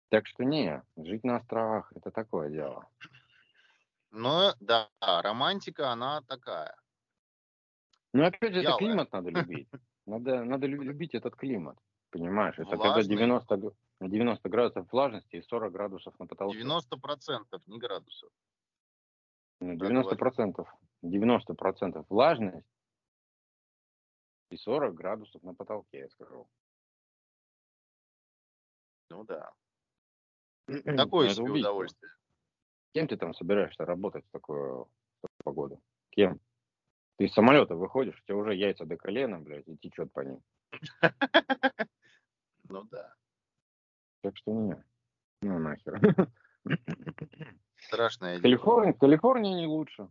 Так что не, жить на островах это такое дело. Но да, романтика, она такая. Ну, опять же, это Вялая. климат надо любить. Надо, надо лю- любить этот климат. Понимаешь? Это когда Влажный. 90, г- 90 градусов влажности и 40 градусов на потолке. 90% не градусов. Ну, как 90 процентов. 90 процентов влажность и 40 градусов на потолке, я скажу. Ну да. Ну, Такое это себе убийство. удовольствие. Кем ты там собираешься работать в такую, в такую погоду? Кем? Ты из самолета выходишь, у тебя уже яйца до колена, блядь, и течет по ним. Ну да. Так что не. Ну нахер. Страшное дело. Калифорния, Калифорния не лучше.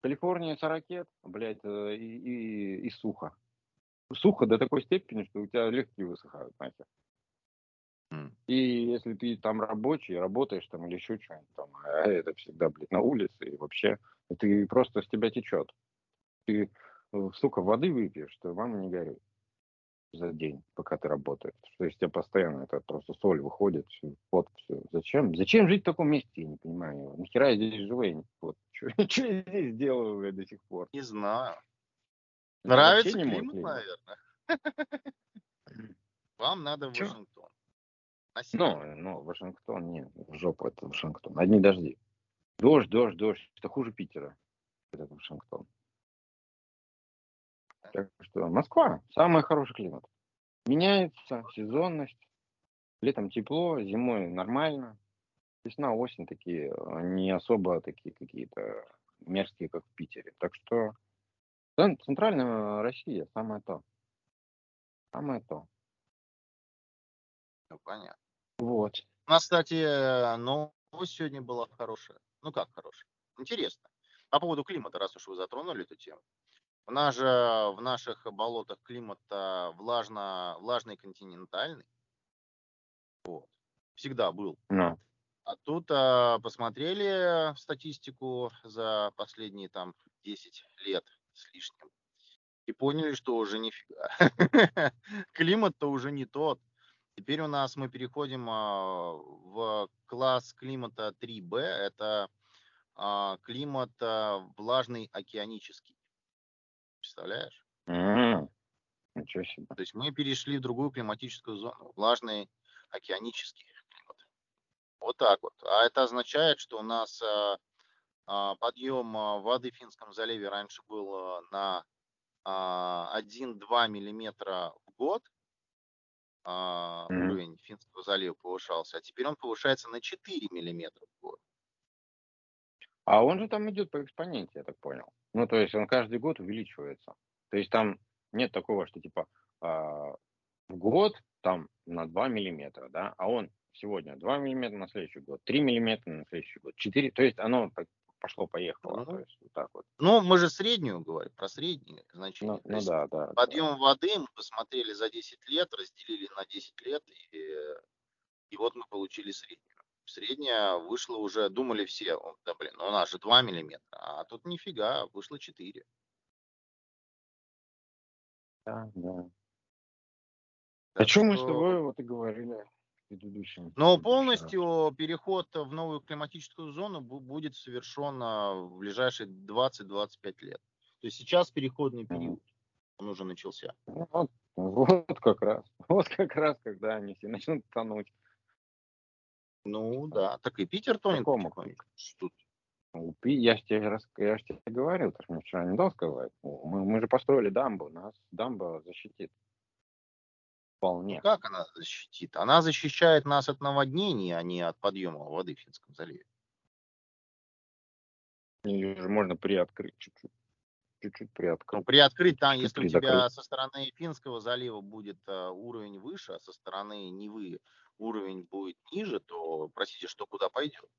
Калифорния 40, блядь, э, и, и, и сухо. Сухо до такой степени, что у тебя легкие высыхают, нахер. И если ты там рабочий, работаешь там или еще что-нибудь там, а это всегда, блядь, на улице, и вообще, ты просто с тебя течет. Ты, э, сука, воды выпьешь, что мама не горюй за день, пока ты работаешь. То есть тебе постоянно это просто соль выходит, всё, вот, все. Зачем? Зачем жить в таком месте, я не понимаю. Нахера я здесь живу, я не, вот, что я здесь делаю блядь, до сих пор. Не знаю. Это Нравится климат, климат. наверное. Вам надо в? Вашингтон. Ну, ну, Вашингтон, не, в жопу это Вашингтон. Одни дожди. Дождь, дождь, дождь. Это хуже Питера. Это Вашингтон. Так что Москва самый хороший климат. Меняется сезонность. Летом тепло, зимой нормально. Весна, осень такие, э, не особо такие какие-то мерзкие, как в Питере. Так что цен- центральная Россия самое то. Самое то. Ну, понятно. Вот. У нас, кстати, э, новость сегодня была хорошая. Ну как хорошая? Интересно. По поводу климата, раз уж вы затронули эту тему. У нас же в наших болотах климат влажно, влажный континентальный. Вот. Всегда был. Ну, А тут а, посмотрели статистику за последние там 10 лет с лишним и поняли, что уже нифига. Климат-то уже не тот. Теперь у нас мы переходим а, в класс климата 3b. Это а, климат влажный океанический. Представляешь? м, ничего себе. То есть мы перешли в другую климатическую зону. Влажный океанический климат. Вот так вот. А это означает, что у нас а, а, подъем а, воды в Финском заливе раньше был на а, 1-2 миллиметра в год. Уровень Финского залива повышался. А теперь он повышается на 4 миллиметра в год. А он же там идет по экспоненте, я так понял. Ну, то есть он каждый год увеличивается. То есть там нет такого, что типа а, в год там на 2 миллиметра, да, а он сегодня 2 миллиметра на следующий год, 3 миллиметра на следующий год, 4, то есть оно пошло-поехало. То есть вот так вот. ну, мы же среднюю говорим, про среднее значение. Ну, ну да, да. да. Подъем воды мы посмотрели за 10 лет, разделили на 10 лет, и, и вот мы получили среднюю. Средняя вышла уже, думали все, «О, да блин, ну у нас же 2 миллиметра, а тут нифига, вышло 4. Да, да. О Так чем мы с что- тобой вот и говорили в предыдущем. Но полностью переход в новую климатическую зону бу- будет совершен в ближайшие 20-25 лет. То есть сейчас переходный период, он уже начался. Ну, Вот, вот как раз. Вот как раз, когда они все начнут тонуть. Ну да, так и Питер тонет Какому? тут? Ну, Я же тебе, рас- я ж тебе говорил, ты ж мне вчера не дал сказать. Ну, Мы, мы же построили дамбу, нас дамба защитит. Ну, Вполне. как она защитит? Она защищает нас от наводнений, а не от подъема воды в Финском заливе. Или же можно приоткрыть чуть-чуть. Чуть-чуть Ну, приоткрыть. приоткрыть там, если у тебя со стороны Финского залива будет а, уровень выше, а со стороны Невы уровень будет ниже, то, простите, что куда пойдет?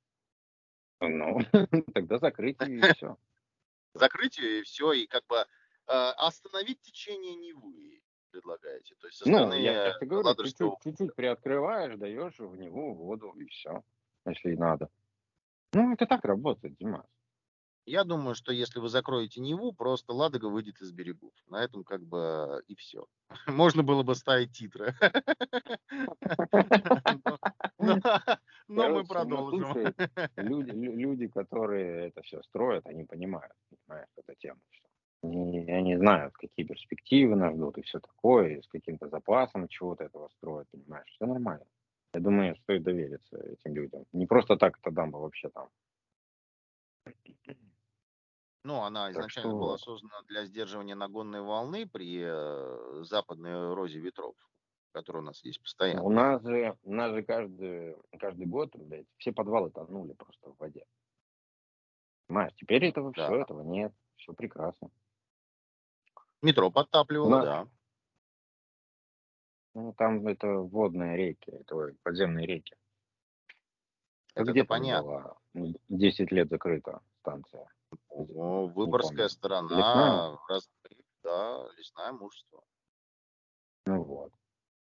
Ну, тогда закрыть и все. Закрыть ее и все, и как бы э, остановить течение Невы предлагаете. То есть со Ну, стороны я, я тебе говорю, чуть-чуть, чуть-чуть приоткрываешь, даешь в него воду и все, если надо. Ну, это так работает, Дима. Я думаю, что если вы закроете Неву, просто Ладога выйдет из берегов. На этом как бы и все. Можно было бы ставить титры. Но мы ну, продолжим. Люди, лю- люди, которые это все строят, они понимают, понимаешь, эту тему. Они, они знают, какие перспективы нас ждут и все такое, и с каким-то запасом чего-то этого строят, понимаешь, все нормально. Я думаю, стоит довериться этим людям. Не просто так эта дамба вообще там. Ну, она изначально что была создана для сдерживания нагонной волны при э, западной эрозе ветров, которая у нас есть постоянно. У нас же, у нас же каждый, каждый год, блядь, все подвалы тонули просто в воде. Понимаешь, теперь этого Да. все, этого нет, все прекрасно. Метро подтапливало, На- да. Ну, там это водные реки, это подземные реки. Это где понятно. была 10 лет закрыта станция? Ну, Выборгская помню. сторона, Лесная? раз- да, лесное мужество. Ну вот.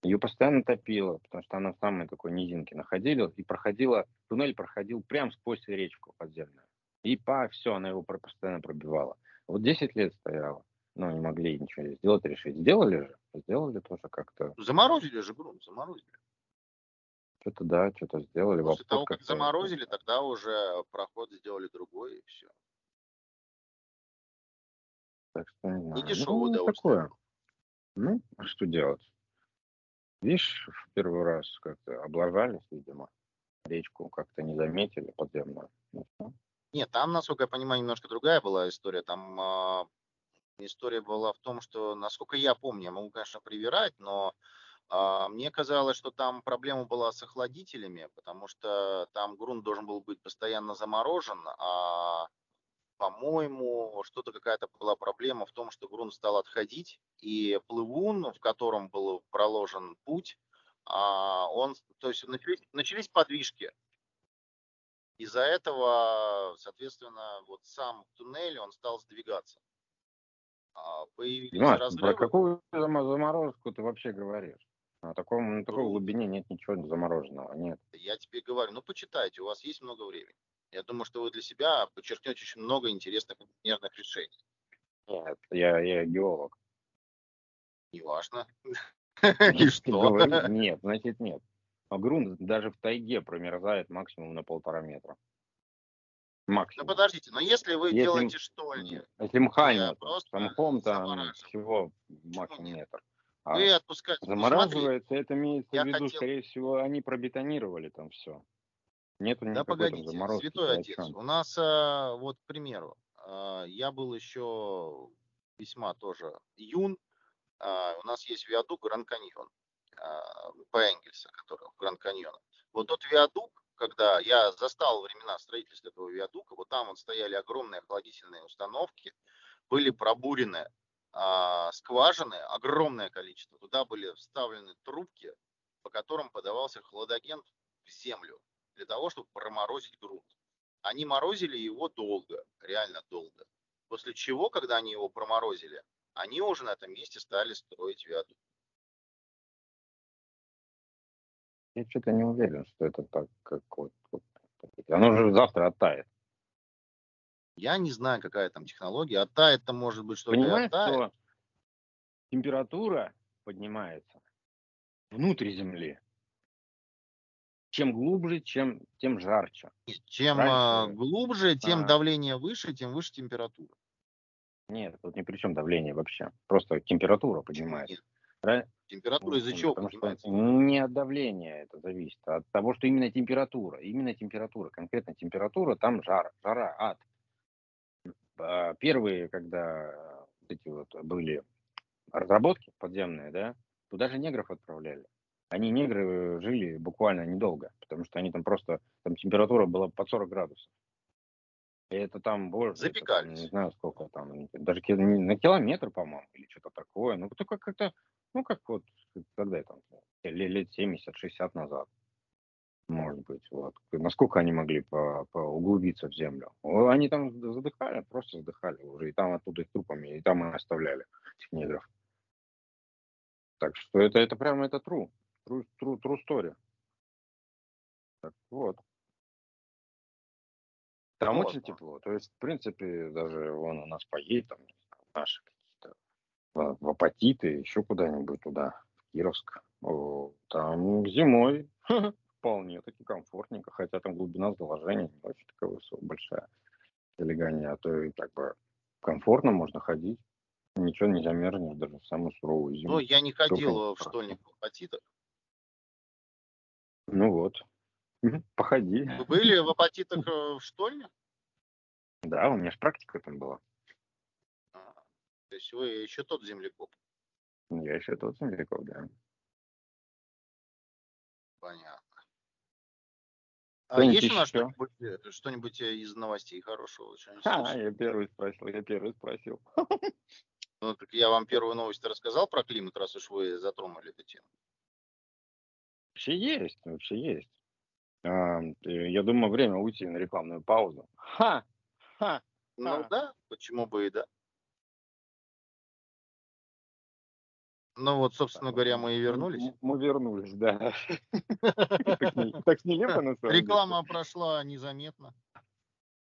Ее постоянно топило, потому что она в самой такой низинке находилась и проходила, туннель проходил прям сквозь речку подземную. И по все, она его постоянно пробивала. Вот 10 лет стояла, но не могли ничего сделать, решить. Сделали же? Сделали тоже как-то. Заморозили же грунт, заморозили. Что-то да, что-то сделали. После того, как заморозили, тогда уже проход сделали другой, и все. Так что не знаю. Дешевое Ну, удовольствие. такое. Ну, а что делать? Видишь, в первый раз как-то облажались, видимо. Речку как-то не заметили подземную. Ну. Нет, там, насколько я понимаю, немножко другая была история. Там а, история была в том, что, насколько я помню, я могу, конечно, привирать, но а, мне казалось, что там проблема была с охладителями, потому что там грунт должен был быть постоянно заморожен, а по-моему, что-то какая-то была проблема в том, что грунт стал отходить, и плывун, в котором был проложен путь, а, он, то есть начались, начались подвижки. Из-за этого, соответственно, вот сам туннель, он стал сдвигаться. А, Появились Димаш, разрывы. про какую зам- заморозку ты вообще говоришь? На, таком, на такой Ну, глубине нет ничего замороженного, нет. Я тебе говорю, ну почитайте, у вас есть много времени. Я думаю, что вы для себя подчеркнете очень много интересных инженерных решений. Нет, я, я геолог. Неважно. И что? Нет, значит нет. А грунт даже в тайге промерзает максимум на полтора метра. Ну Максимум. подождите, но если вы Если делаете штольни, Если мха нет, просто с мхом там всего максимум нет? метр. А вы отпускаете. Ну, смотри, замораживается, это имеется в виду, хотел- скорее всего, они пробетонировали там все. Нету Да погодите, заморозки. святой о отец, у нас, а, вот, к примеру, а, я был еще весьма тоже юн, а, у нас есть виадук Гранд Каньон а, по Энгельса, который в Гранд Каньон. Вот тот виадук, когда я застал времена строительства этого виадука, вот там вот стояли огромные охладительные установки, были пробурены а, скважины, огромное количество. Туда были вставлены трубки, по которым подавался хладагент в землю для того, чтобы проморозить грунт. Они морозили его долго, реально долго. После чего, когда они его проморозили, они уже на этом месте стали строить виадук. Я что-то не уверен, что это так, как вот, вот. Оно же завтра оттает. Я не знаю, какая там технология. Оттает-то может быть что-то Понимаешь, что температура поднимается внутрь Земли. Чем глубже, чем, тем жарче. Чем Раньше... глубже, тем а... давление выше, тем выше температура. Нет, тут ни при чем давление вообще. Просто температура поднимается. Нет. Температура из-за чего поднимается? Не от давления это зависит, а от того, что именно температура. Именно температура, конкретно температура, там жар, жара, ад. А первые, когда эти вот были разработки подземные, да, туда же негров отправляли. Они, негры, жили буквально недолго, потому что они там просто, там температура была под 40 градусов. И это там больше. Запекались. Не знаю, сколько там, даже на километр, по-моему, или что-то такое. Ну, только как-то ну, как вот, когда там, лет 70-60 назад, может быть, вот. Насколько они могли по, по углубиться в землю? Они там задыхали, просто задыхали уже, и там оттуда их трупами, и там и оставляли этих негров. Так что это, это прямо это true, true, true, true story. Так вот. Там вот. очень тепло. То есть, в принципе, даже вон у нас поедет, там, наши в, в апатиты, еще куда-нибудь туда, в Кировск. Там зимой вполне таки комфортненько, хотя там глубина заложения не очень такая высокая, большая залегание, а то и так бы комфортно можно ходить. Ничего не замерзнешь даже в самую суровую зиму. Ну, я не ходил Только в штольник в апатитах. Ну вот, походи. Вы были в апатитах э, в штольне? Да, у меня же практика там была. То есть вы еще тот землекоп. Я еще тот землекоп, да. Понятно. А есть у нас что-нибудь, э, что-нибудь э, из новостей хорошего? А, я первый спросил, я первый спросил. Ну, так я вам первую новость рассказал про климат, раз уж вы затронули эту тему. Вообще есть, вообще есть. А, я думаю, время уйти на рекламную паузу. Ха! Ха! Ну да, почему бы и да. Ну вот, собственно говоря, мы и вернулись. Мы вернулись, да. Так нелепо на самом. Реклама прошла незаметно.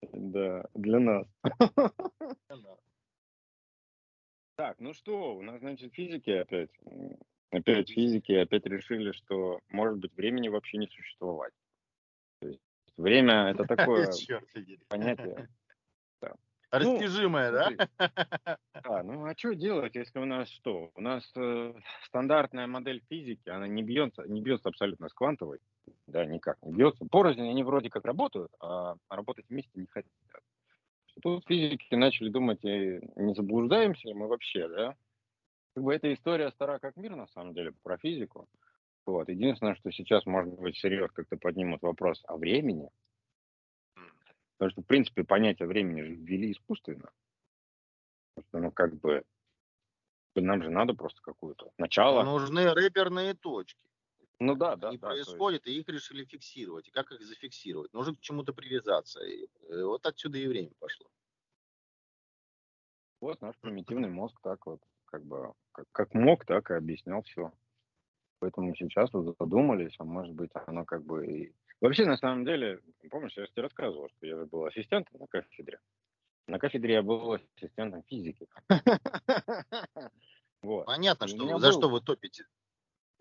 Да, для нас. Так, ну что, у нас, значит, физики опять. Опять физики опять решили, что, может быть, времени вообще не существовать. То есть время это такое понятие. Ну, Растяжимое, ну, да? Да, ну а что делать, если у нас что? У нас э, стандартная модель физики, она не бьется, не бьется абсолютно с квантовой, да, никак не бьется. Порознь они вроде как работают, а работать вместе не хотят. Тут физики начали думать, не заблуждаемся ли мы вообще, да? Как бы эта история стара как мир, на самом деле, про физику. Вот. Единственное, что сейчас, может быть, всерьез как-то поднимут вопрос о времени, Потому что, в принципе, понятие времени же ввели искусственно. Что, ну, как бы, нам же надо просто какое-то начало. Нужны рэперные точки. Ну да, да. Они да, происходят, есть... и их решили фиксировать. И как их зафиксировать? Нужно к чему-то привязаться. И э, вот отсюда и время пошло. Вот наш примитивный мозг так вот, как бы, как, как мог, так и объяснял все. Поэтому сейчас вы задумались, а может быть, оно как бы и Вообще, на самом деле, помнишь, я же тебе рассказывал, что я же был ассистентом на кафедре. На кафедре я был ассистентом физики. Вот. Понятно, что за что вы топите.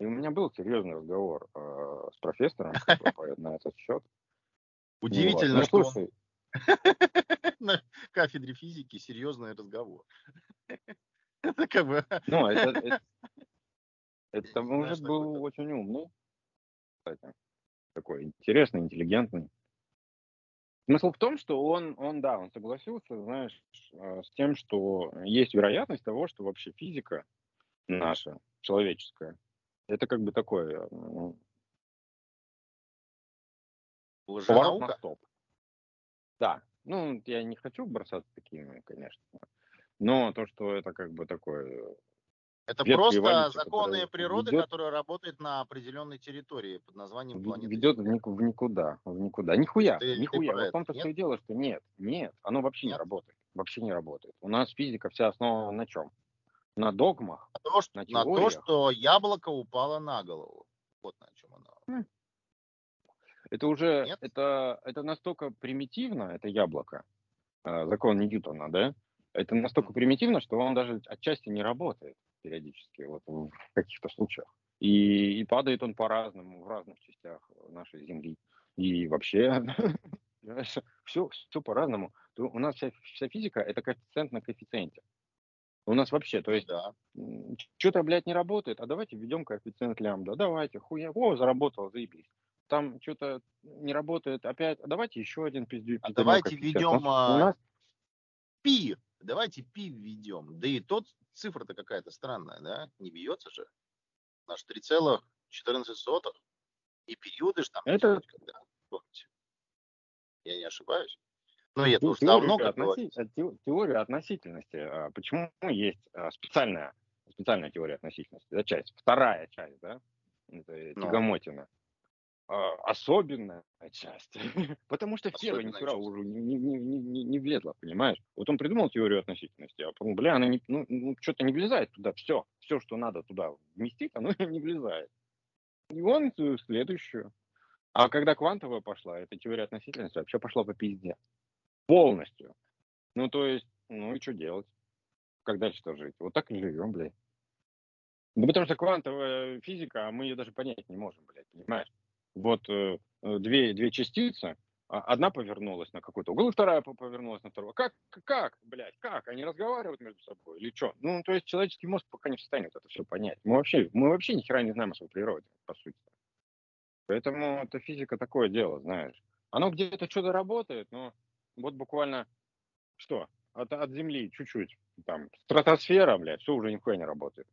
И у меня был серьезный разговор э, с профессором на этот счет. Удивительно, вот. ну, что на кафедре физики серьезный разговор. Это как бы... Ну, это, это, это мужик был очень умный, кстати. Такой интересный, интеллигентный. Смысл в том, что он, он, да, он согласился, знаешь, э, с тем, что есть вероятность того, что вообще физика наша, человеческая, это как бы такое ну, поворот на стоп. Да, ну, я не хочу бросаться такими, конечно, Но то, что это как бы такое Это ветхая просто эволюция, законы которая природы, ведет, которые работают на определенной территории под названием планеты ведет в, никуда, в никуда. Нихуя, Ты, ты нихуя. про Вот в это, том-то все и дело, что нет, нет, оно вообще не Нет? работает. Вообще не работает. У нас физика вся основана на чем? На догмах, На то, что, на на то, что яблоко упало на голову. Вот на чем оно. Это уже, Нет? это, это настолько примитивно, это яблоко, э, закон Ньютона, да? Это настолько примитивно, что он даже отчасти не работает периодически, вот в каких-то случаях. И, и падает он по-разному в разных частях нашей Земли. И вообще, все, все по-разному. У нас вся, вся физика это коэффициент на коэффициенте. У нас вообще, то Ну есть да. что-то, блядь, не работает, а давайте введем коэффициент лямбда. Давайте, хуя, о, заработало, заебись. Там что-то не работает опять, а давайте еще один пиздюк. А давайте введем У а, нас пи. Давайте пи введем. Да и тот цифра-то какая-то странная, да? Не бьется же. Наш 3,14. И периоды же там Это- есть когда. Помните? Я не ошибаюсь. Ну, я уж давно относи- э, те- теория относительности. а, Почему есть а, специальная, специальная теория относительности? Это часть, вторая часть, да? Это Ну. Тягомотина. А, Особенная часть. Потому что Особенная нихера часть. уже не, не, не, не- влезла, понимаешь? Вот он придумал теорию относительности, а потом, бля, она не, ну, ну, что-то не влезает туда, все, все, что надо туда вместить, оно не влезает. И он следующую. А когда квантовая пошла, эта теория относительности вообще пошла по пизде. Полностью. Ну, то есть, ну и что делать? Как дальше-то жить? Вот так и живем, блядь. Ну, потому что квантовая физика, а мы ее даже понять не можем, блядь, понимаешь? Вот э, э, две, две частицы, а одна повернулась на какой-то угол, и вторая по- повернулась на второй. Как, как, блядь, как? Они разговаривают между собой или что? Ну, то есть человеческий мозг пока не в состоянии вот это все понять. Мы вообще, мы вообще ни хера не знаем о своей природе, по сути. Поэтому эта физика такое дело, знаешь. Оно где-то что-то работает, но вот буквально что? От, от Земли чуть-чуть. Там стратосфера, блядь, все уже нихуя не работает.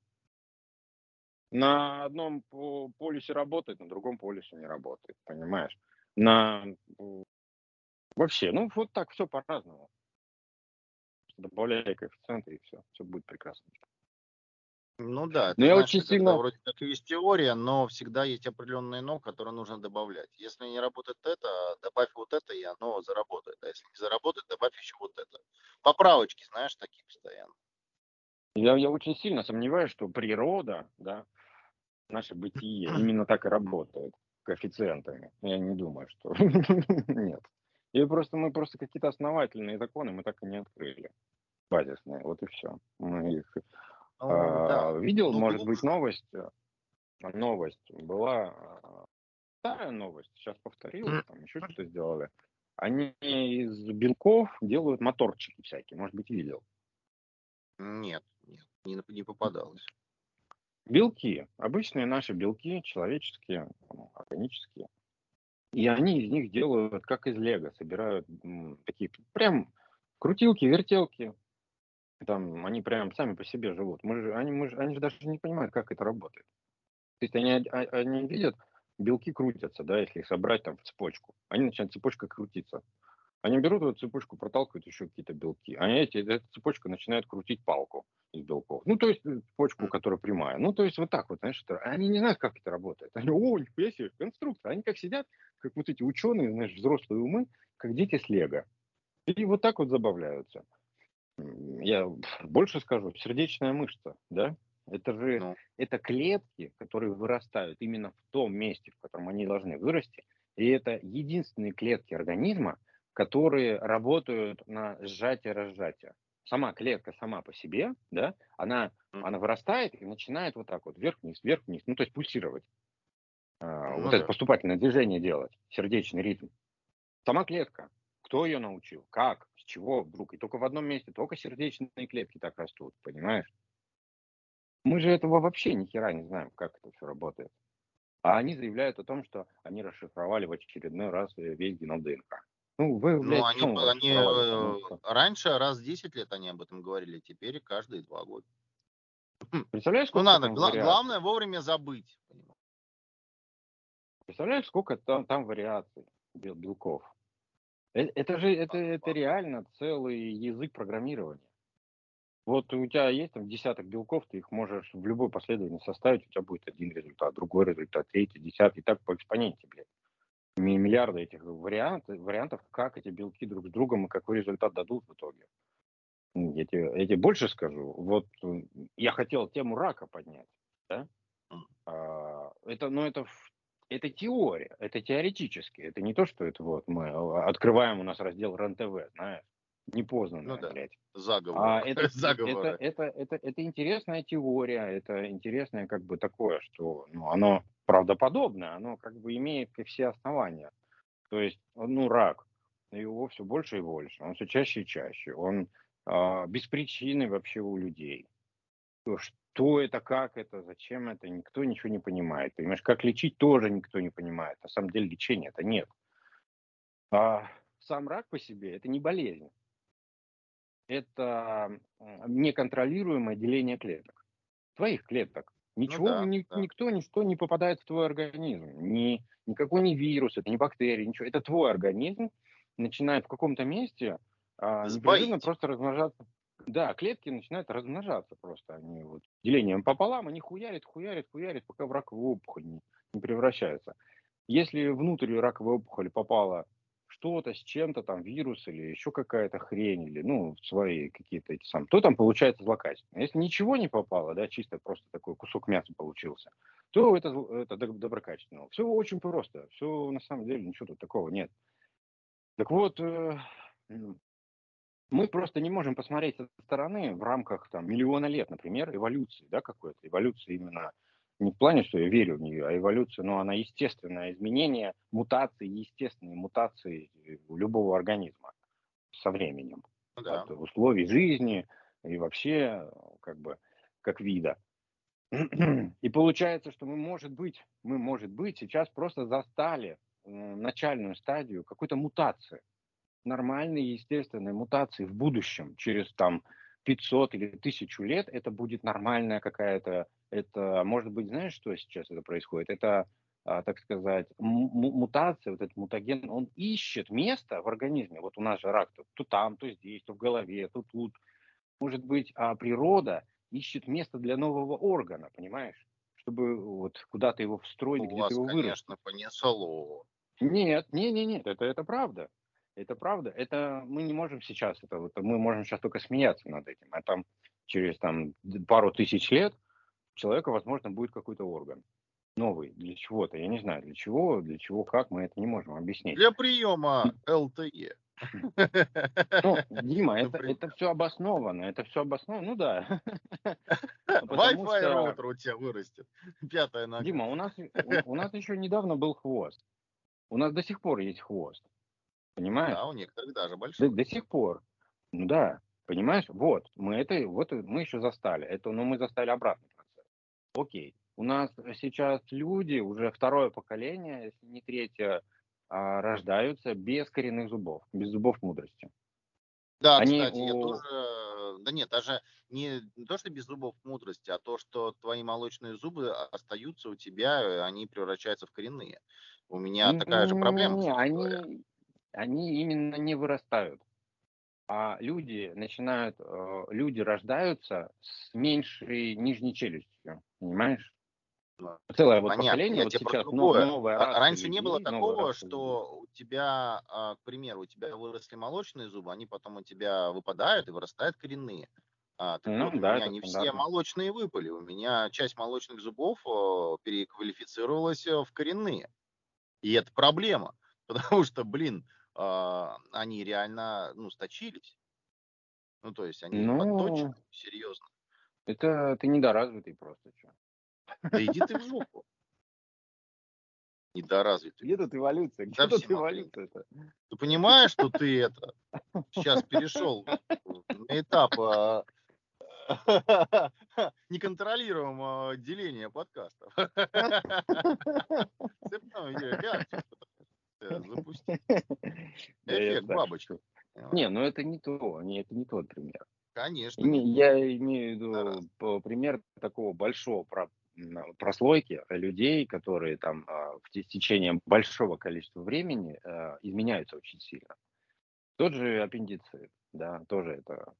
На одном по- полюсе работает, на другом полюсе не работает, понимаешь? На вообще, ну вот так все по-разному. Добавляй коэффициенты и все, все будет прекрасно. Ну да, Но это, я знаешь, очень сильно- вроде как и есть теория, но всегда есть определенное но, которое нужно добавлять. Если не работает это, добавь вот это, и оно заработает. А если не заработает, добавь еще вот это. Поправочки, знаешь, такие постоянно. Я, я очень сильно сомневаюсь, что природа, да, наше бытие именно так и работает коэффициентами. Я не думаю, что нет. И просто мы просто какие-то основательные законы мы так и не открыли. Базисные, вот и все. Мы их А, да. Видел, Ну, может быть, новость. э, Новость была а, старая новость. Сейчас повторилась, там еще что-то сделали. Они из белков делают моторчики всякие. Может быть, видел. Нет, нет, не, не попадалось. Белки, обычные наши белки, человеческие, органические. И они из них делают, как из лего, собирают такие прям крутилки, вертелки. Там они прям сами по себе живут. Мы же, они, мы же, они же даже не понимают, как это работает. То есть они, а- они видят, белки крутятся, да, если их собрать там в цепочку. Они начинают цепочка крутиться. Они берут эту цепочку, проталкивают еще какие-то белки. А эти, эта цепочка начинает крутить палку из белков. Ну, то есть э, цепочку, которая прямая. Ну, то есть вот так вот, знаешь, это, они не знают, как это работает. Они, о, нихуя себе, конструктор. Они как сидят, как вот эти ученые, знаешь, взрослые умы, как дети с лего. И вот так вот забавляются. Я больше скажу, сердечная мышца, да? Это же, Ну. это клетки, которые вырастают именно в том месте, в котором они должны вырасти. И это единственные клетки организма, которые работают на сжатие-разжатие. Сама клетка сама по себе, да, она, она вырастает и начинает вот так вот вверх-вниз, вверх-вниз, ну то есть пульсировать. А, Ну вот да. это поступательное движение делать, сердечный ритм. Сама клетка. Кто ее научил? Как? С чего вдруг? И только в одном месте, только сердечные клетки так растут, понимаешь? Мы же этого вообще ни хера не знаем, как это все работает. А они заявляют о том, что они расшифровали в очередной раз э, весь геном ДНК. Ну, вы, Ну, они, вы они э, раньше раз в 10 лет они об этом говорили, теперь каждые два года. Представляешь, Ну, сколько надо, там гла- вариаций? главное вовремя забыть. Представляешь, сколько там, там вариаций бел- белков? Э- Это же это, это реально целый язык программирования. Вот у тебя есть там десяток белков, ты их можешь в любой последовательности составить, у тебя будет один результат, другой результат, третий, десятый, и так по экспоненте, блядь. Миллиарды этих вариантов, вариантов, как эти белки друг с другом и какой результат дадут в итоге. Я тебе, я тебе больше скажу. Вот я хотел тему рака поднять. Да? А, это, ну, это, это теория, это теоретически. Это не то, что это вот мы а, открываем у нас раздел РЕН-ТВ, знаешь не поздно, ну, да. блядь. Заговор. А это, это, это, это, это интересная теория, это интересное как бы такое, что ну, оно правдоподобное, оно как бы имеет все основания. То есть, ну, рак, его все больше и больше, он все чаще и чаще, он а, без причины вообще у людей. Что это, как это, зачем это, никто ничего не понимает. Понимаешь, как лечить тоже никто не понимает. На самом деле лечения это нет. А сам рак по себе это не болезнь это неконтролируемое деление клеток. Твоих клеток. Ну Ничего, ну да, ни, да. никто, ничто не попадает в твой организм. Ни, никакой не вирус, это не бактерии, ничего. Это твой организм начинает в каком-то месте а, непрерывно просто размножаться. Да, клетки начинают размножаться просто. Они вот делением пополам, они хуярят, хуярят, хуярят, пока в раковую опухоль не, не превращаются. Если внутрь раковой опухоли попала что-то с чем-то, там, вирус или еще какая-то хрень, или, ну, свои какие-то эти самые, то там получается злокачественно. Если ничего не попало, да, чисто просто такой кусок мяса получился, то это, это доброкачественно. Все очень просто, все на самом деле ничего тут такого нет. Так вот, э, мы просто не можем посмотреть со стороны в рамках там миллиона лет, например, эволюции, да, какой-то, эволюции именно не в плане, что я верю в нее, а эволюция, ну, она естественное изменение, мутации, естественные мутации у любого организма со временем. Ну да. От условий жизни и вообще, как бы, как вида. И получается, что мы, может быть, мы, может быть, сейчас просто застали начальную стадию какой-то мутации. Нормальной, естественной мутации в будущем, через там 500 или 1000 лет, это будет нормальная какая-то это, может быть, знаешь, что сейчас это происходит? Это, а, так сказать, мутация, вот этот мутаген, он ищет место в организме. Вот у нас же рак то, то там, то здесь, то в голове, то тут. Может быть, а природа ищет место для нового органа, понимаешь? Чтобы вот куда-то его встроить, где-то его вырастить. конечно, понесло. Нет, нет, нет, нет, это, это правда. Это правда. Это мы не можем сейчас, это, это мы можем сейчас только смеяться над этим. А там через там пару тысяч лет человека, возможно, будет какой-то орган новый для чего-то. Я не знаю, для чего, для чего, как, мы это не можем объяснить. Для приема ЛТЕ. Ну, Дима, это, это все обосновано, это все обосновано, ну да. Wi-Fi что... роутер у тебя вырастет, пятая нога. Дима, у нас, у, у нас еще недавно был хвост. У нас до сих пор есть хвост. Понимаешь? Да, у некоторых даже большой. До, до сих пор. Ну да, понимаешь? Вот, мы это, вот мы еще застали. Это, но мы застали обратно окей, у нас сейчас люди, уже второе поколение, если не третье, а, рождаются без коренных зубов, без зубов мудрости. Да, Они кстати, у... я тоже... Да нет, даже не, не то, что без зубов мудрости, а то, что твои молочные зубы остаются у тебя, они превращаются в коренные. У меня такая же проблема. Не, они, они именно не вырастают а люди начинают, э, люди рождаются с меньшей нижней челюстью, понимаешь? Целое вот Понятно. поколение, вот сейчас другое. новая раса Раньше людей, не было такого, что у тебя, а, к примеру, у тебя выросли молочные зубы, они потом у тебя выпадают и вырастают коренные. А, так ну, вот, да, у меня не все молочные выпали. У меня часть молочных зубов переквалифицировалась э, в коренные. И это проблема. Потому что, блин, а, они реально, ну, сточились. Ну, то есть они ну, подточены, серьезно. Это ты недоразвитый просто, что. Да иди ты в жопу. Недоразвитый. Где тут эволюция? Где тут эволюция? Ты понимаешь, что ты это сейчас перешел на этап а, неконтролируемого деления подкастов. Цепную реакцию запустить. Эффект бабочки. Не, ну это не то, не, это не тот пример. Конечно. Я имею в виду пример такого большого про, прослойки людей, которые там а, в течение большого количества времени а, изменяются очень сильно. Тот же аппендицит, да, тоже это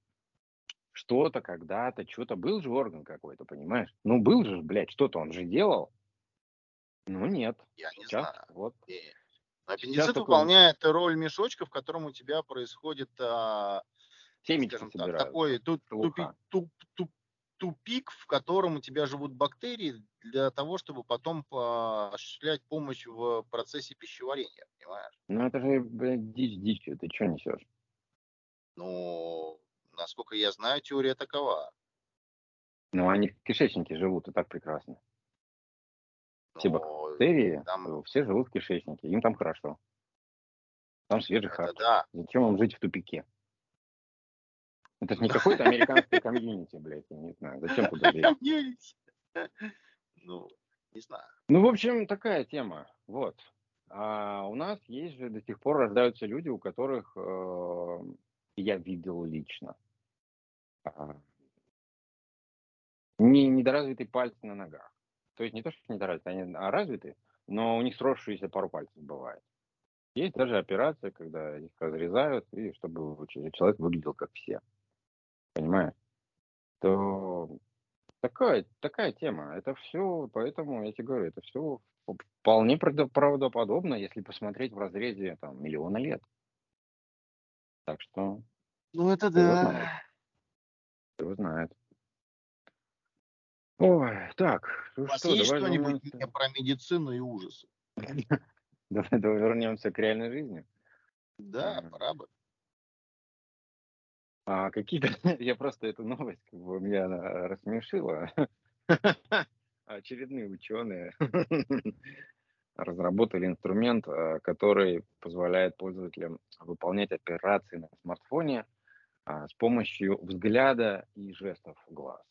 что-то когда-то, что-то был же орган какой-то, понимаешь? Ну, был же, блядь, что-то он же делал. Ну, нет. Я не Сейчас, знаю. Вот. Аппендицит такой... выполняет роль мешочка, в котором у тебя происходит а, так, такой туп, тупик, туп, туп, тупик, в котором у тебя живут бактерии для того, чтобы потом осуществлять помощь в процессе пищеварения, понимаешь? Ну это же, блядь, дичь, дичь, ты что несешь? Ну, насколько я знаю, теория такова. Ну, они в кишечнике живут, и так прекрасно. Все Но бактерии, там... все живут в кишечнике, им там хорошо. Там свежий хат. Да. Зачем им жить в тупике? Это же не какой-то американский комьюнити, блядь, я не знаю. Зачем туда жить? Ну, не знаю. Ну, в общем, такая тема. Вот. А у нас есть же до сих пор рождаются люди, у которых э, я видел лично. А, не недоразвитый пальцы на ногах. То есть не то, что недоразвитый, они а развиты, но у них сросшиеся пару пальцев бывает. Есть даже операция, когда их разрезают, и чтобы человек выглядел как все. Понимаешь? То такая, такая тема. Это все, поэтому я тебе говорю, это все вполне правдоподобно, если посмотреть в разрезе там, миллиона лет. Так что... Ну, это да. Кто знает. Ой, так, ну У вас что, есть что-нибудь вернемся... про медицину и ужасы? Давай, давай вернемся к реальной жизни. Да, пора бы. А какие-то, я просто эту новость, как бы меня она рассмешила. Очередные ученые разработали инструмент, а, который позволяет пользователям выполнять операции на смартфоне а, с помощью взгляда и жестов глаз.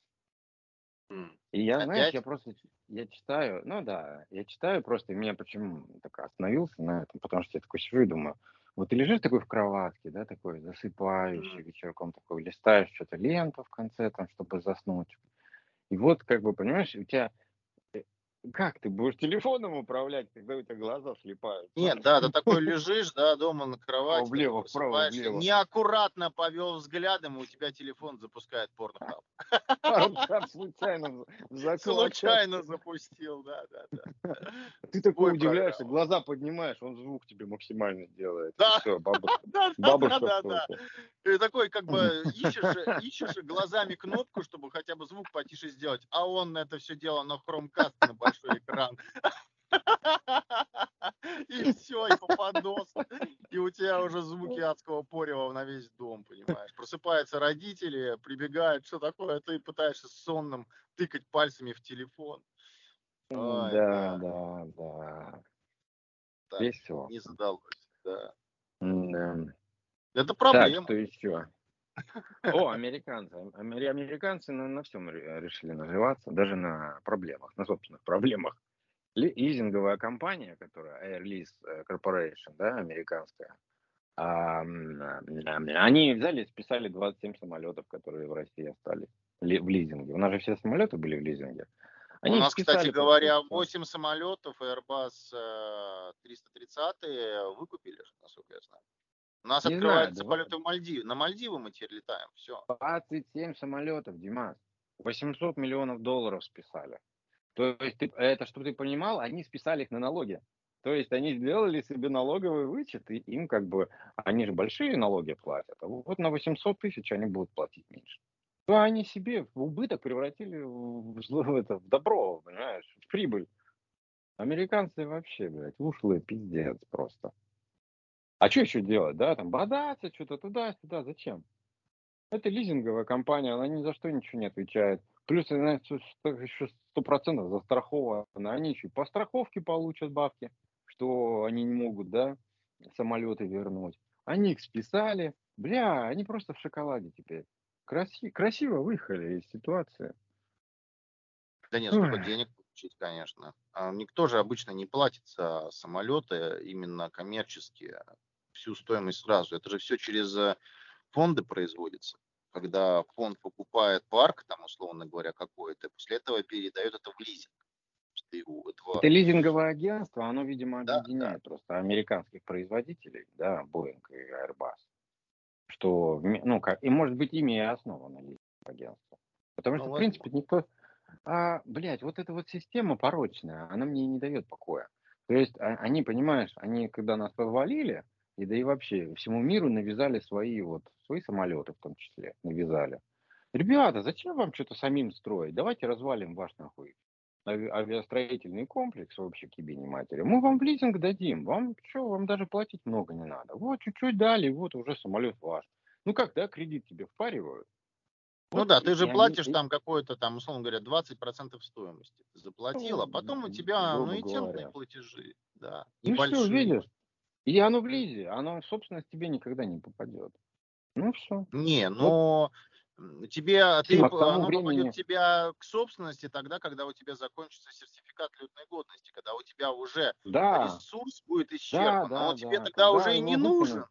И я, Опять? знаешь, я просто, я читаю, ну да, я читаю просто, и меня почему так остановился на этом, потому что я такой сижу и думаю, вот ты лежишь такой в кроватке, да, такой засыпающий вечерком, такой листаешь что-то ленту в конце, там, чтобы заснуть. И вот, как бы, понимаешь, у тебя как ты будешь телефоном управлять, когда у тебя глаза слепают? Нет, да, ты такой лежишь, да, дома на кровати. Влево, вправо, влево. Неаккуратно повел взглядом, и у тебя телефон запускает порнохаб. Случайно Случайно запустил, да, да, да. Ты такой удивляешься, глаза поднимаешь, он звук тебе максимально делает. Да, да, да, да. Ты такой как бы ищешь, ищешь глазами кнопку, чтобы хотя бы звук потише сделать, а он это все дело на хромкаст на большой экран. И все, и попадос. И у тебя уже звуки адского порева на весь дом, понимаешь. Просыпаются родители, прибегают, что такое, ты пытаешься сонным тыкать пальцами в телефон. Ой, да, да, да. Так, Весело. Не задалось, да. Да. Это проблема. Так, что еще? О, американцы. Американцы на, на всем решили наживаться, даже на проблемах, на собственных проблемах. Лизинговая компания, которая Air Lease э, Corporation, да, американская, они взяли и списали 27 самолетов, которые в России остались в лизинге. У нас же все самолеты были в лизинге. Они У нас, кстати говоря, 8 самолетов Airbus 330 э, выкупили, насколько я знаю. У нас не открываются знаю, полеты в Мальдивы. На Мальдивы мы теперь летаем. Все. 27 самолетов, Димас. 800 миллионов долларов списали. То есть ты, это, чтобы ты понимал, они списали их на налоги. То есть они сделали себе налоговый вычет, и им как бы, они же большие налоги платят, а вот на 800 тысяч они будут платить меньше. То они себе в убыток превратили в, в, это, в добро, понимаешь, в прибыль. Американцы вообще, блядь, ушлые пиздец просто. А что еще делать, да, там, бодаться что-то туда-сюда, зачем? Это лизинговая компания, она ни за что ничего не отвечает. Плюс она еще сто процентов застрахована. Они еще и по страховке получат бабки, что они не могут, да, самолеты вернуть. Они их списали. Бля, они просто в шоколаде теперь. Краси, красиво выехали из ситуации. Да нет, сколько Ой. денег получить, конечно. А никто же обычно не платит за самолеты именно коммерческие всю стоимость сразу. Это же все через э, фонды производится. Когда фонд покупает парк, там, условно говоря, какой-то, после этого передает это в лизинг. Этого... Это лизинговое агентство, оно, видимо, объединяет да. просто американских производителей, да, Boeing и Airbus, что, ну, как, и может быть ими и основано агентства. Потому Ну, что, в вот. принципе, никто... А, блядь, вот эта вот система порочная, она мне не дает покоя. То есть а- они, понимаешь, они когда нас развалили, и да и вообще всему миру навязали свои вот, свои самолеты в том числе, навязали. Ребята, зачем вам что-то самим строить? Давайте развалим ваш нахуй ави- авиастроительный комплекс вообще к ебени матери. Мы вам в лизинг дадим. Вам что, вам даже платить много не надо. Вот чуть-чуть дали, вот уже самолет ваш. Ну как, да, кредит тебе впаривают. Ну Вот да, ты же они- платишь там какой-то там, условно говоря, 20% стоимости. Ты заплатил, а Ну, потом у тебя грубо аннуитетные платежи. Да. Ну все, Небольшие. видишь? И оно в лизе, оно в собственность тебе никогда не попадет. Ну все. Не, но м, тебе а ты, п- тому оно времени- попадет тебя к собственности тогда, когда у тебя закончится сертификат летной годности, когда у тебя уже Да, ресурс будет исчерпан, да, а он да, тебе тогда когда уже и не нужен.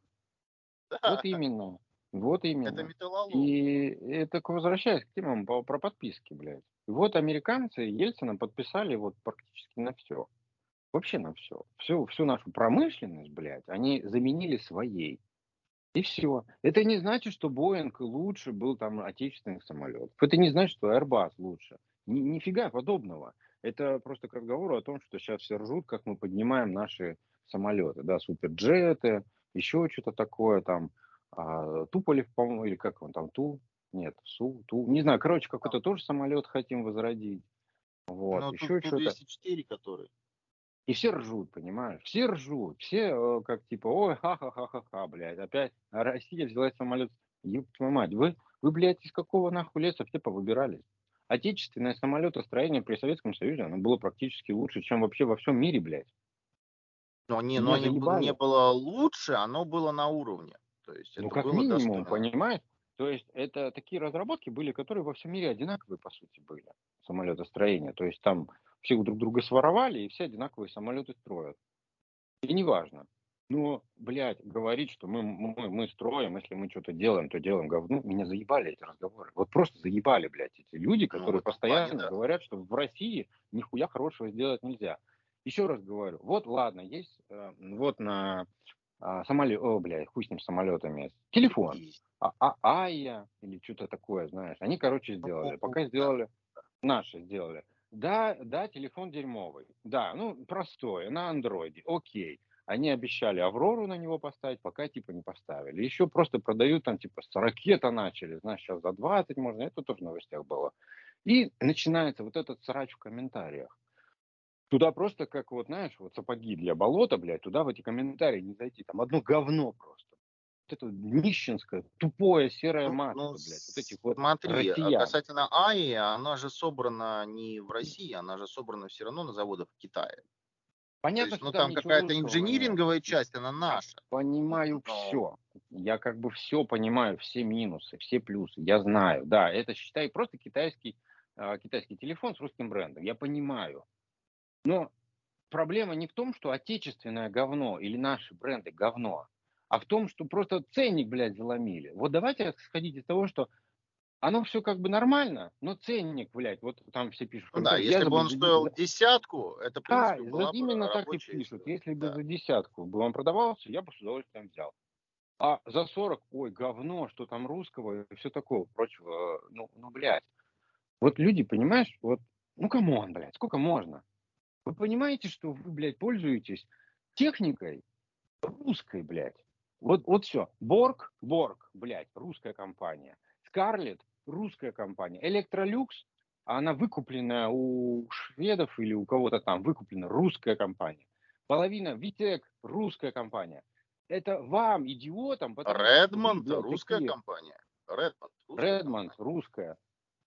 Да, вот именно. Вот именно. это металлолом. И это возвращаясь к темам про подписки, блядь. Вот американцы Ельцина подписали вот практически на все. Вообще на все. Всю, всю нашу промышленность, блядь, они заменили своей. И все. Это не значит, что Боинг лучше был там отечественных самолетов. Это не значит, что Airbus лучше. Ни, нифига подобного. Это просто к разговору о том, что сейчас все ржут, как мы поднимаем наши самолеты. Да, суперджеты, еще что-то такое там. А, Туполев, по-моему, или как он там, Ту? Нет, Су, Ту. Не знаю, короче, какой-то тоже самолет хотим возродить. Вот, Ну, еще что-то. 204, который. И все ржут, понимаешь? Все ржут. Все э, как типа, ой, ха-ха-ха-ха-ха, блядь. Опять Россия взяла самолет. Ёб твою мать, вы, вы, блядь, из какого нахуй леса все повыбирались? Отечественное самолетостроение при Советском Союзе, оно было практически лучше, чем вообще во всем мире, блядь. Но, не, но не, б- заебали. не было лучше, оно было на уровне. То есть ну, как было минимум, достойно. понимаешь? То есть это такие разработки были, которые во всем мире одинаковые, по сути, были. Самолетостроение. То есть там все друг друга своровали, и все одинаковые самолеты строят. И неважно. Но, блядь, говорить, что мы, мы, мы строим, если мы что-то делаем, то делаем говно, меня заебали эти разговоры. Вот просто заебали, блядь, эти люди, Ну, которые этом постоянно плане, да. говорят, что в России нихуя хорошего сделать нельзя. Еще раз говорю, вот ладно, есть э, вот на самолет, о, блядь, хуй с ним самолетами, телефон, а, а, Айя или что-то такое, знаешь. Они, короче, сделали. ну, Пока сделали, наши сделали. Да, да, телефон дерьмовый. Да, ну, простой, на андроиде, окей. Они обещали Аврору на него поставить, пока типа не поставили. Еще просто продают там типа с ракета начали, знаешь, сейчас за 20 можно, это тоже в новостях было. И начинается вот этот срач в комментариях. Туда просто как вот, знаешь, вот сапоги для болота, блядь, туда в эти комментарии не зайти. Там одно говно просто. Это нищенское, тупое, серое Ну, масло, ну, блядь. Вот этих вот Смотри, а россиян. касательно АИ, она же собрана не в России, она же собрана все равно на заводах в. То Понятно, есть, что ну там там ничего какая-то нет. инжиниринговая часть, она наша. Понимаю Но- все. Я как бы все понимаю, все минусы, все плюсы. Я знаю. Да, это считай просто китайский, а, китайский телефон с русским брендом. Я понимаю. Но проблема не в том, что отечественное говно или наши бренды говно, а в том, что просто ценник, блядь, заломили. Вот давайте сходить из того, что оно все как бы нормально, но ценник, блядь, вот там все пишут. Ну да, если бы он за- стоил десятку, это, в Да, принципе, была вот бы именно так и пишут. Если бы Да. за десятку бы он продавался, я бы с удовольствием взял. А за 40, ой, говно, что там русского и все такого прочего, ну, ну, блядь. Вот люди, понимаешь, вот, ну, come on, блядь, сколько можно? Вы понимаете, что вы, блядь, пользуетесь техникой русской, блядь. Вот, вот все. Борг, Борг, блядь, русская компания. Скарлет, русская компания. Электролюкс, она выкупленная у шведов или у кого-то там, выкуплена русская компания. Половина Витек, русская компания. Это вам, идиотам, что Редмонд, блядь, русская такие. компания. Редмонд, русская Редмонд, компания. русская.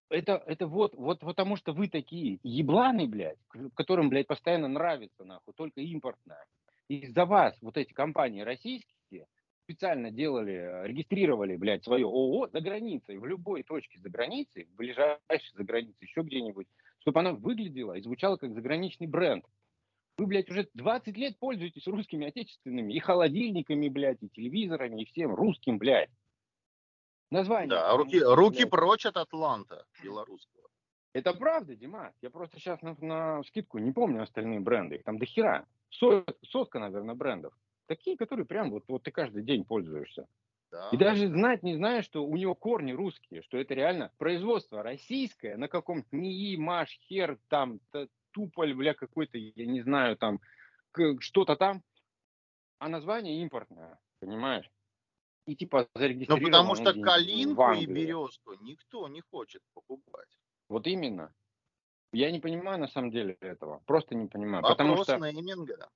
Это, это вот, вот потому что вы такие ебланы, блядь, которым, блядь, постоянно нравится, нахуй, только импортное. Из-за вас вот эти компании российские специально делали, э, регистрировали, блядь, свое ООО за границей, в любой точке за границей, в ближайшей за границей, еще где-нибудь, чтобы она выглядела и звучала как заграничный бренд. Вы, блядь, уже 20 лет пользуетесь русскими отечественными и холодильниками, блядь, и телевизорами, и всем русским, блядь. Название. Да, руки, что, руки блядь, прочь от Атланта белорусского. Это правда, Дима. Я просто сейчас на, на скидку не помню остальные бренды. Их там до хера. Сот- сотка, наверное, брендов. Такие, которые прям вот, вот ты каждый день пользуешься. Да. И даже знать не знаю, что у него корни русские, что это реально производство российское на каком-то НИИ, Маш, Хер, там, Туполь, бля, какой-то, я не знаю, там, что-то там, а название импортное, понимаешь? И типа зарегистрировано. Ну, потому что калинку и березку никто не хочет покупать. Вот именно. Я не понимаю на самом деле этого. Просто не понимаю. Вопрос потому что... нейминга.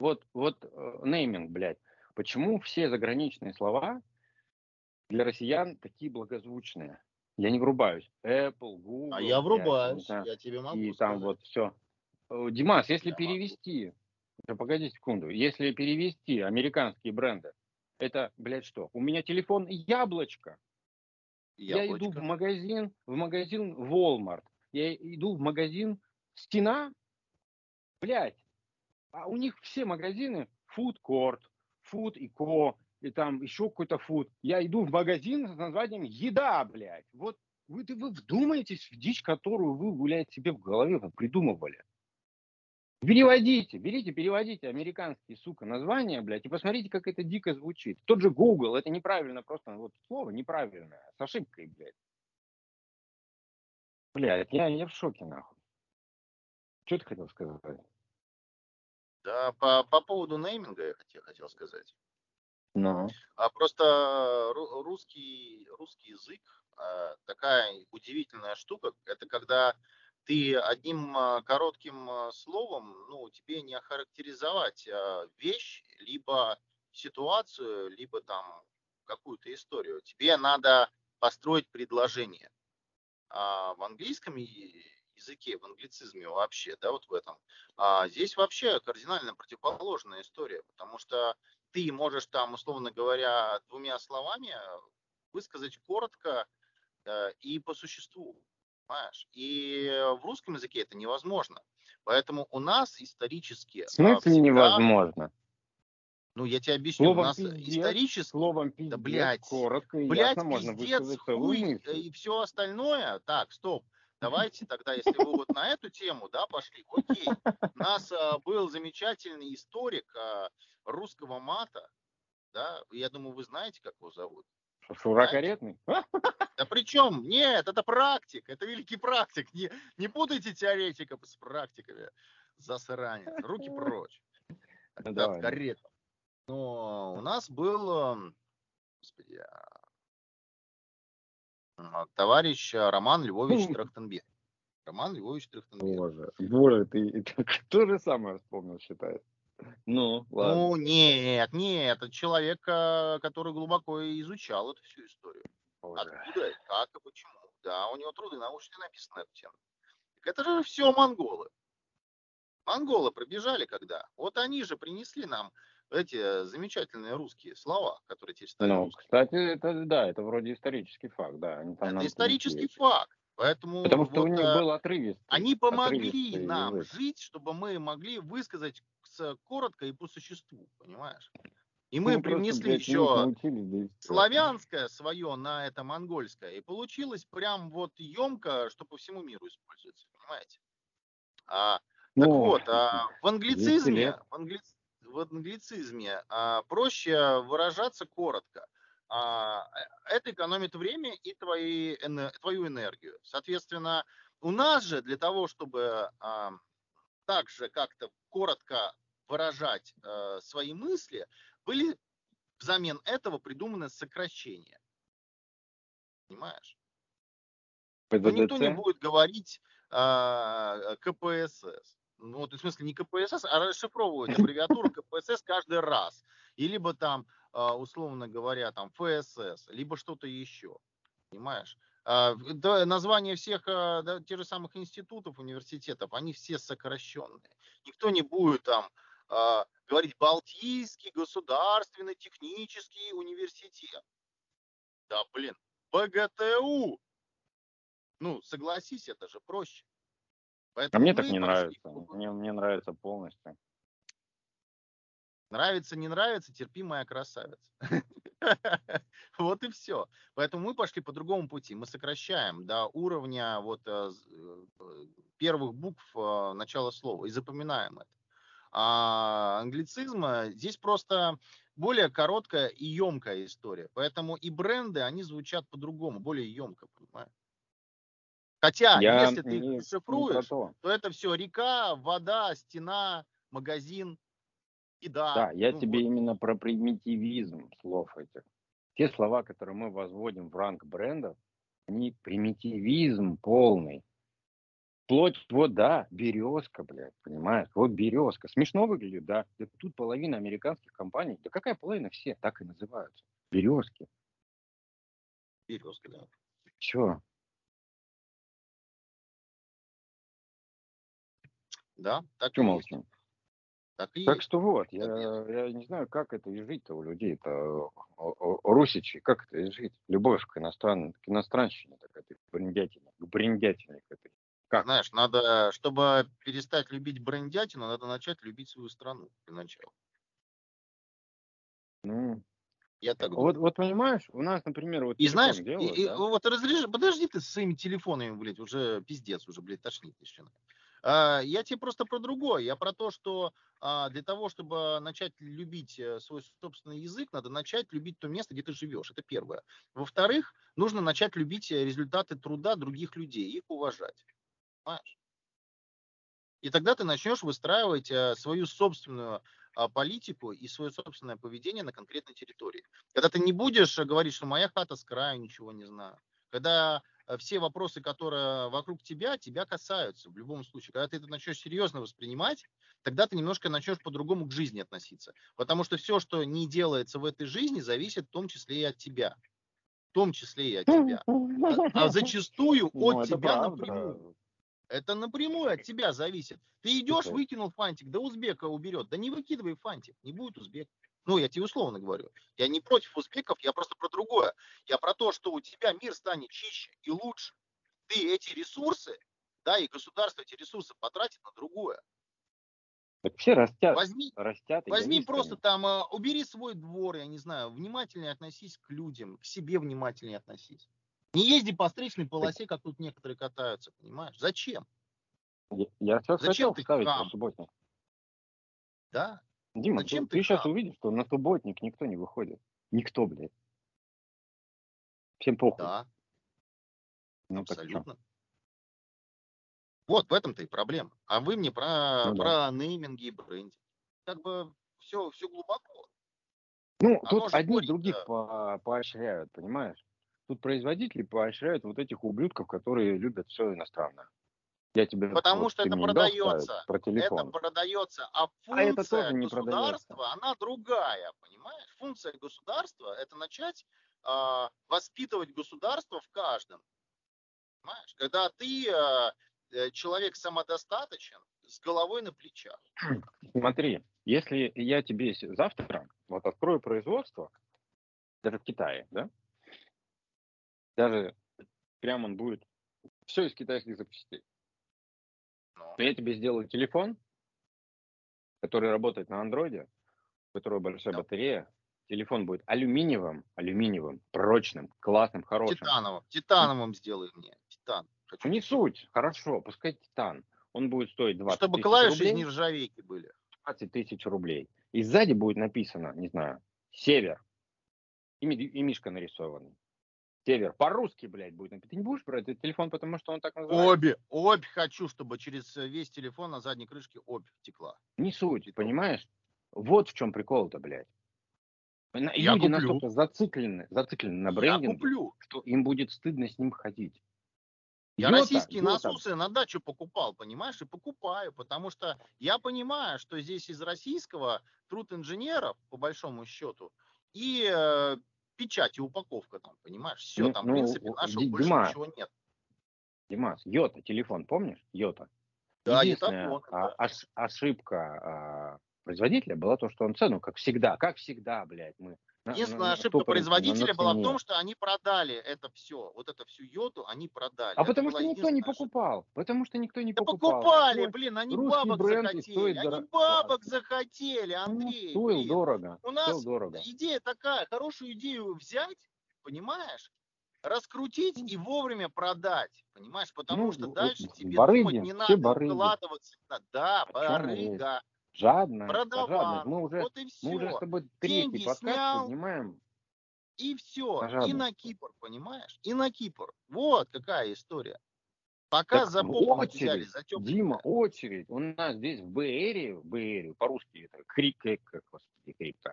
Вот, вот э, нейминг, блядь. Почему все заграничные слова для россиян такие благозвучные? Я не врубаюсь. Apple, Google. А я врубаюсь, я, я тебе могу И сказать. там вот все. Э, Димас, если я перевести, могу. погоди секунду, если перевести американские бренды, это, блядь, что? У меня телефон яблочко. Яблочко. Я иду в магазин, в магазин Walmart. Я иду в магазин Стена. Блядь. А у них все магазины Food Court, Food и Co. И там еще какой-то фуд. Я иду в магазин с названием еда, блядь. Вот вы, вы вдумаетесь в дичь, которую вы, блядь, себе в голове придумывали. Переводите, берите, переводите американские, сука, названия, блядь, и посмотрите, как это дико звучит. Тот же Google, это неправильно просто, вот слово неправильное, с ошибкой, блядь. Блядь, я, я в шоке, нахуй. Что ты хотел сказать? Да, по, по поводу нейминга я хотел, хотел сказать. Ну. А просто русский, русский язык а, такая удивительная штука. Это когда ты одним а, коротким а, словом, ну, тебе не охарактеризовать вещь, либо ситуацию, либо там какую-то историю. Тебе надо построить предложение. А в английском языке, в англицизме вообще, да, вот в этом, а здесь вообще кардинально противоположная история, потому что ты можешь там, условно говоря, двумя словами высказать коротко э, и по существу понимаешь? И в русском языке это невозможно. Поэтому у нас исторически... В смысле всегда... невозможно? Ну, я тебе объясню. Словом у нас пиздец, исторически... Словом пиздец, да, блядь, коротко и блядь, ясно можно пиздец, хуй и все остальное. Так, стоп. Давайте тогда, если вы вот на эту тему, да, пошли, окей. У нас а, был замечательный историк а, русского мата, да, я думаю, вы знаете, как его зовут. Шура Каретный? Да причем, нет, это практик, это великий практик. Не, не путайте теоретиков с практиками. Засранец. Руки прочь. Ну, давай. каретов. Но у нас был, господи, а, товарищ Роман Львович Трахтенберг. Роман Львович Трахтенберг. Боже, боже, ты то же самое вспомнил, считает. Ну, ладно. Ну, нет, нет, это человек, а, который глубоко изучал эту всю историю. Ой. Откуда, как и почему. Да, у него труды научные написаны на эту тему. Так это же все монголы. Монголы пробежали когда? Вот они же принесли нам эти замечательные русские слова, которые теперь стали Ну, русскими. кстати, это, да, это вроде исторический факт, да. Они там это исторический принесли. факт. Поэтому Потому что вот, у них э, был отрывистый. Они помогли нам язык. жить, чтобы мы могли высказать коротко и по существу, понимаешь? И мы ну, привнесли просто, еще научились, да славянское свое на это монгольское. И получилось прям вот емко, что по всему миру используется, понимаете? А, ну, так вот, а, в англицизме, в, англи, в англицизме а, проще выражаться коротко. А, это экономит время и твои, твою энергию. Соответственно, у нас же для того, чтобы а, также как-то коротко выражать э, свои мысли, были взамен этого придуманы сокращения. Понимаешь? Но никто не будет говорить КПСС. Ну, вот, в смысле, не КПСС, а расшифровывают аббревиатуру КПСС каждый раз. И либо там, э, условно говоря, там ФСС, либо что-то еще. Понимаешь? А, да, названия всех а, да, тех же самых институтов, университетов, они все сокращенные. Никто не будет там а, говорить Балтийский государственный технический университет. Да, блин, БГТУ. Ну, согласись, это же проще. Поэтому а мне так не нравится. Мне, мне нравится полностью. Нравится, не нравится, терпи, моя красавица. Вот и все. Поэтому мы пошли по другому пути. Мы сокращаем до уровня вот э, э, первых букв э, начала слова и запоминаем это. а, англицизма. Здесь просто более короткая и емкая история. Поэтому и бренды, они звучат по-другому, более емко, понимаешь? Хотя, Я если ты не, их не шифруешь, то. то это все река, вода, стена, магазин, еда. Да, я Ну тебе вот, именно про примитивизм слов этих. Те слова, которые мы возводим в ранг брендов, они примитивизм полный. Вплоть, вот, да, березка, блядь, понимаешь? Вот березка. Смешно выглядит, да. Да тут половина американских компаний, да какая половина, все так и называются. Березки. березка, да. Че? Да, так и есть. Так и Так есть. что вот, и я, я не знаю, как это изжить-то у людей-то, о- о- о- русичи, как это изжить? Любовь к, иностран... к иностранщине, так это, к брендятине, к брендятине к этой. Как? Знаешь, надо, чтобы перестать любить брендятину, надо начать любить свою страну для начала. Ну, Я так вот, думаю. вот понимаешь, у нас, например, вот И знаешь, и, делают, и да? вот разрежи, подожди ты со своими телефонами, блядь, уже пиздец, уже, блядь, тошнит начинает. А, я тебе просто про другое. Я про то, что а, для того, чтобы начать любить э, свой собственный язык, надо начать любить то место, где ты живешь. Это первое. Во-вторых, нужно начать любить э, результаты труда других людей, их уважать. Понимаешь? И тогда ты начнешь выстраивать э, свою собственную а, политику и свое собственное поведение на конкретной территории. Когда ты не будешь говорить, что моя хата с краю, ничего не знаю. Когда все вопросы, которые вокруг тебя, тебя касаются в любом случае. Когда ты это начнешь серьезно воспринимать, тогда ты немножко начнешь по-другому к жизни относиться. Потому что все, что не делается в этой жизни, зависит в том числе и от тебя. В том числе и от тебя. А, а зачастую Ну, от тебя правда. напрямую. Это напрямую от тебя зависит. Ты идешь, выкинул фантик, да узбека уберет. Да не выкидывай фантик, не будет узбек. Ну, я тебе условно говорю. Я не против узбеков, я просто про другое. Я про то, что у тебя мир станет чище и лучше. Ты эти ресурсы, да, и государство эти ресурсы потратит на другое. Все растят, Возьми, растят возьми просто там, э, убери свой двор, я не знаю, внимательнее относись к людям, к себе внимательнее относись. Не езди по встречной полосе, как тут некоторые катаются, понимаешь? Зачем? Я, я сейчас Зачем хотел ты вставить субботник. Да? Дима, Зачем ты, ты сейчас хам? увидишь, что на субботник никто не выходит. Никто, блядь. Всем похуй. Да, ну, абсолютно. Вот в этом-то и проблема. А вы мне про, Ну да. про нейминги и брендинг. Как бы все, все глубоко. Ну, Оно тут одни горит, других да. по- поощряют, понимаешь? Тут производители поощряют вот этих ублюдков, которые любят все иностранное. Я тебе Потому вот что это продается. про Это телефон. продается, а А это функция тоже не государства, она другая, понимаешь? Функция государства это начать а, воспитывать государство в каждом. Понимаешь? Когда ты а, э, человек самодостаточен, с головой на плечах. Смотри, если я тебе завтра вот открою производство, даже в Китае, да? Даже прям он будет все из китайских запчастей. Ну, Но я тебе сделаю телефон, который работает на андроиде, у которого большая Да. батарея. Телефон будет алюминиевым, алюминиевым, прочным, классным, хорошим. титановым, титановым сделай мне. Титан. Хочу. Не суть, хорошо, пускай титан. Он будет стоить 20 Чтобы тысяч клавиши из рублей. нержавейки были. 20 тысяч рублей. И сзади будет написано, не знаю, север. И, и мишка нарисованный. Север. По-русски, блядь, будет написано. Ты не будешь брать этот телефон, потому что он так называется? Обе, обь хочу, чтобы через э, весь телефон на задней крышке обь текла. Не суть, Типа. понимаешь? Вот в чем прикол-то, блядь. Я Люди куплю. настолько зациклены, зациклены на Я брендинге, куплю. что им будет стыдно с ним ходить. Я Йота, российские Йота. насосы на дачу покупал, понимаешь, и покупаю, потому что я понимаю, что здесь из российского труд инженеров, по большому счету, и э, печать и упаковка там, понимаешь, все, Ну, там, ну, в принципе, у- нашего Ди- больше Дима, ничего нет. Димас, Йота, телефон, помнишь? Йота. Да, Единственная Йотафон, а, да. ош- ошибка а, производителя была то, что он цену, как всегда, как всегда, блядь, мы. На- на- Единственная на ошибка на- производителя была в том, что они продали это все, вот это всю йоту они продали. А Это потому что никто не единственная ошибка. покупал. Потому что никто не Да покупал. покупали, блин, они русский бабок захотели. Они дорого. бабок захотели, Ну, Андрей. стоил блин. дорого. У нас Стоил дорого. идея такая, хорошую идею взять, понимаешь, раскрутить и вовремя продать, понимаешь, потому Ну, что дальше тебе барыги, думать не надо, барыги. Да, барыга. Жадность, продавал. жадность. Мы уже, вот и все. мы уже с тобой третий Деньги подкаст снял. поднимаем. И все. И на Кипр, понимаешь? И на Кипр. Вот какая история. Пока Так за попу взяли, за теплый Дима, очередь. У нас здесь в Бээре, в Бээре, по-русски это крик, как, господи, крик-то.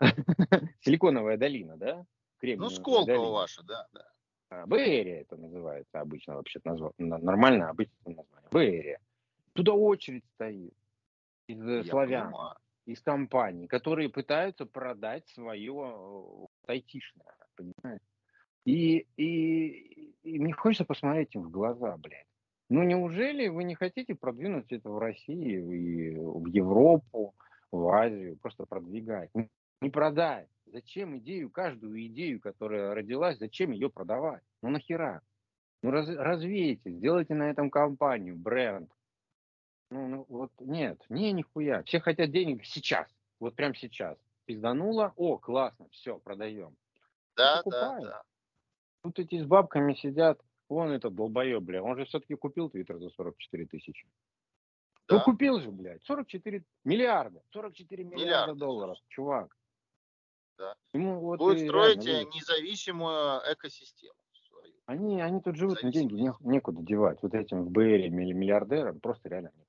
Силиконовая долина, да? Ну, Кремниевая Сколково долина. ваша, да, да. А, Бээрия это называется обычно вообще нормально обычное название. Бээрия. Туда очередь стоит из э, Я славян, понимаю. из компаний, которые пытаются продать свое э, айтишное, понимаешь? И, и, и мне хочется посмотреть им в глаза, блядь. Ну неужели вы не хотите продвинуть это в Россию и в Европу, в Азию, просто продвигать? Не- Не продать. Зачем идею, каждую идею, которая родилась, зачем ее продавать? Ну нахера? Ну раз, развейте, сделайте на этом компанию, бренд. Ну, ну вот нет, не, нихуя. Все хотят денег сейчас, вот прям сейчас. Пиздануло, о, классно, все, продаем. Да, да, покупаю. да. Тут эти с бабками сидят, вон этот долбоеб, бля, он же все-таки купил Твиттер за 44 тысячи. Ну Да. купил же, блядь, 44 миллиарда, 44 миллиарда, Миллиарда, долларов, чувак. Да. Ему вот Будет строить реально, э, видишь, независимую экосистему. Они, они тут живут, им деньги не- некуда девать. Вот этим в БР миллиардерам просто реально некуда.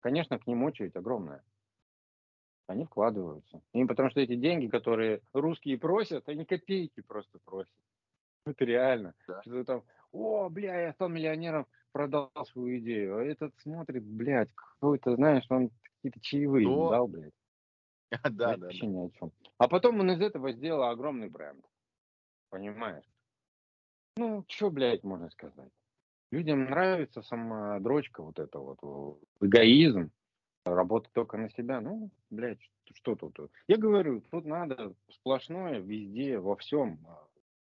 Конечно, к ним очередь огромная. Они вкладываются. Им потому что эти деньги, которые русские просят, они копейки просто просят. Это реально. Да. Что там, о, бля, я стал миллионером, продал свою идею. А этот смотрит, блядь, какой-то, знаешь, он какие-то чаевые Да. ему дал, блядь. Да, да, да. Вообще ни о чем. А потом он из этого сделал огромный бренд. Понимаешь? Ну, что, блядь, можно сказать? Людям нравится сама дрочка, вот это вот, эгоизм, работать только на себя. Ну, блядь, что тут? Я говорю, тут надо сплошное везде, во всем а,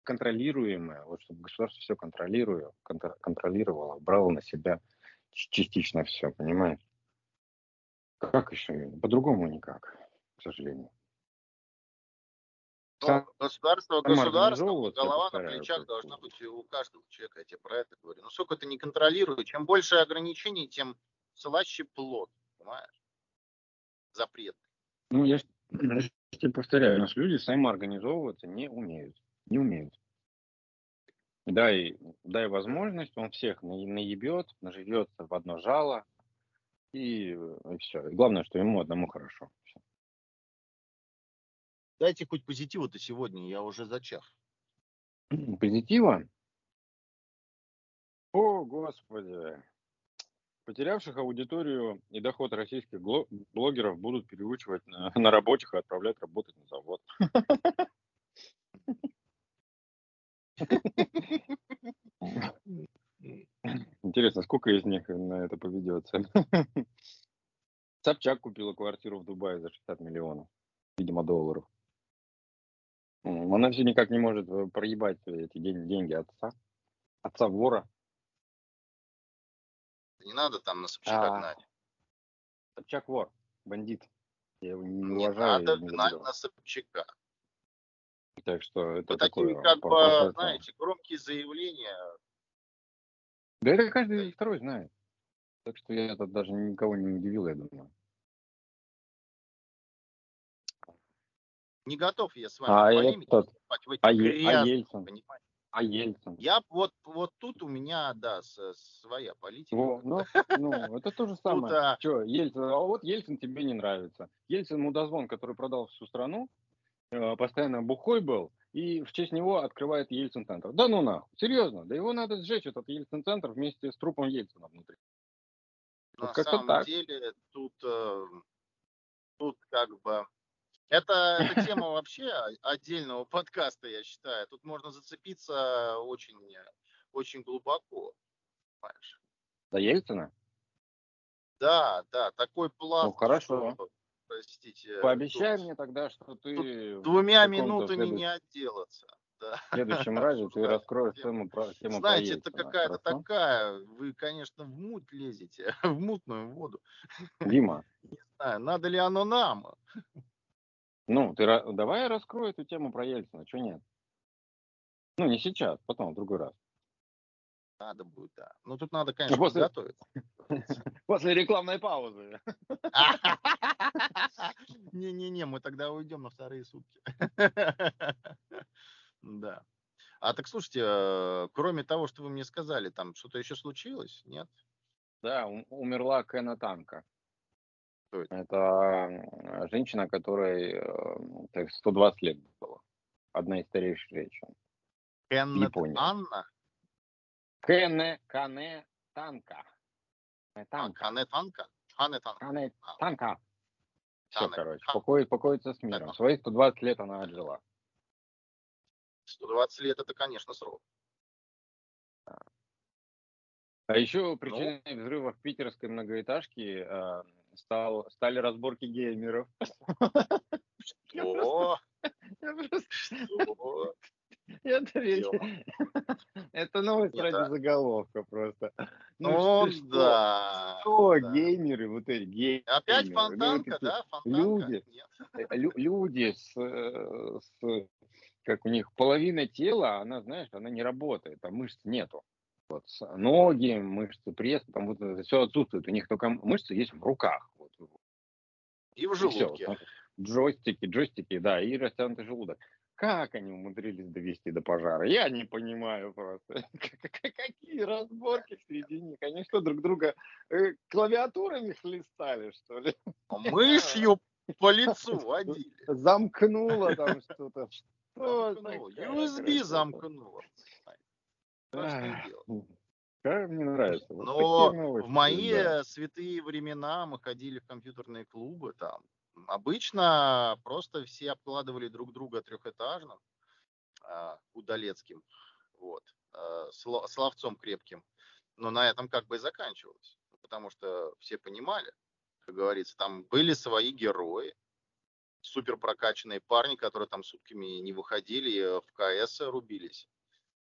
контролируемое, вот чтобы государство все контролирует, контр- контролировало, брало на себя частично все, понимаешь? Как еще? По-другому никак, к сожалению. Но государство, сам государство, организовываться, голова на плечах должна бы. быть у каждого человека, я тебе про это говорю. Но сколько это не контролирует, чем больше ограничений, тем слаще плод, понимаешь? Запрет. Ну, я я тебе повторяю, у нас люди самоорганизовываться не умеют. Не умеют. Дай, дай возможность, он всех на- наебет, наживется в одно жало, и, и все. Главное, что ему одному хорошо. Дайте хоть позитива-то сегодня, я уже зачах. Позитива? О, Господи! Потерявших аудиторию и доход российских блогеров будут переучивать на, на рабочих и отправлять работать на завод. Интересно, сколько из них на это поведется? Собчак купила квартиру в Дубае за 60 миллионов, видимо, долларов. Она все никак не может э, проебать эти ден- деньги отца. Отца вора. Не надо там на Собчака А, гнать. Собчак вор, бандит. Я его не Не уважаю. надо не гнать на Собчака. Так что это Вот такое. такие, как по- бы, знаете, громкие заявления. Да это каждый второй знает. Так что я тут даже никого не удивил, я думаю. Не готов я с А вами в полемике этот, в эти а, Е- а грязные, Ельцин, понимаете? а Ельцин. Я вот, вот тут у меня, да, с- своя политика. Во, ну, ну, это то же Тут, самое. а, Че, Ельцин, а вот Ельцин тебе не нравится. Ельцин мудозвон, который продал всю страну, э, постоянно бухой был, и в честь него открывает Ельцин-центр. Да ну нахуй, серьезно, да его надо сжечь, этот Ельцин-центр, вместе с трупом Ельцина внутри. Вот на самом так. деле тут, э, тут как бы это, это тема вообще отдельного подкаста, я считаю. Тут можно зацепиться очень, очень глубоко. понимаешь? Да Ельцина? Да, да, такой пласт. Ну, хорошо. что, простите. Пообещай тут мне тогда, что ты Двумя минутами следующем- не отделаться. Да. в следующем разе ты раскроешь тему. про, тему Знаете, это какая-то такая, вы, конечно, в муть лезете, в мутную воду. Дима, Не знаю, надо ли оно нам? Ну, ты давай я раскрою эту тему про Ельцина, что нет? Ну, не сейчас, потом, в другой раз. Надо будет, да. Ну, тут надо, конечно, После- подготовиться. После рекламной паузы. Не-не-не, мы тогда уйдем на вторые сутки. Да. А так слушайте, э, кроме того, что вы мне сказали, там что-то еще случилось? Нет? Да, ум- умерла Кена Танка. Кто это? Женщина, которой э, так, 120 лет было. Одна из старейших женщин. Кеннет Япония. Анна? Кене Кане Танка. А, Танка. Кане Танка? Кане Танка. Кане А, Танка. Все, короче, покоит, покоится с миром. Свои 120 лет она отжила. 120 лет это, конечно, срок. А еще Ну. причиной взрыва в питерской многоэтажке э, стал, стали разборки геймеров. Что? Это новость ради а- заголовка просто. Ну, да. Что геймеры, вот эти геймеры. Опять ну, фонтанка, да? Люди. Э, лю- люди с, э, с- как у них половина тела, она, знаешь, она не работает, там мышц нету. Вот, ноги, мышцы пресса, там вот это все отсутствует. У них только мышцы есть в руках. Вот, И в и желудке. Вот, Джойстики, джойстики, да, и растянутый желудок. Как они умудрились довести до пожара? Я не понимаю просто. Какие разборки среди них? Они что, друг друга э, клавиатурами хлестали, что ли? Мышью по лицу водили. Замкнуло там что-то. Что Замкнуло. USB замкнуло. Страшное дело. Как мне нравится. Вот Но новости, в мои да. святые времена мы ходили в компьютерные клубы там. Обычно просто все обкладывали друг друга трехэтажным, а, удалецким, вот, а, сло- словцом крепким. Но на этом как бы и заканчивалось. Потому что все понимали, как говорится, там были свои герои, супер прокачанные парни, которые там сутками не выходили, э, в КС рубились.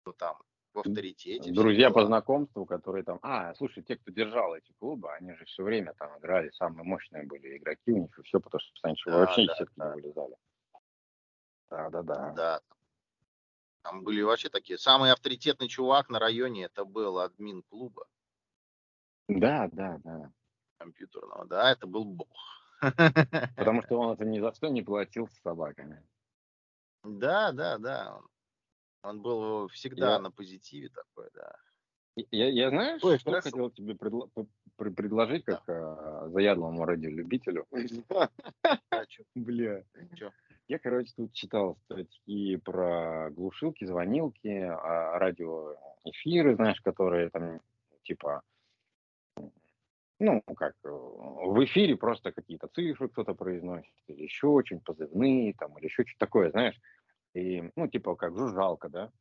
Ну там, в авторитете. все Друзья по знакомству, которые там... А, слушай, те, кто держал эти клубы, они же все время там играли, самые мощные были игроки у них, и все, потому что раньше Да, вообще да, сетки да. не вылезали. Да-да-да. Да. Там были вообще такие. Самый авторитетный чувак на районе это был админ клуба Да, да, да. компьютерного. Да, это был бог. Потому что он это ни за что не платил с собаками. Да, да, да. Он был всегда Я- на позитиве такой, да. Я, я знаешь, Ой, что хорошо. хотел тебе предло- предложить, как а, заядлому радиолюбителю? А? Бля. Я, короче, тут читал статьи про глушилки, звонилки, а, радиоэфиры, знаешь, которые там, типа, ну, как, э, в эфире просто какие-то цифры кто-то произносит, или еще очень позывные, там, или еще что-то такое, знаешь. И, ну, типа, как жужжалка, да?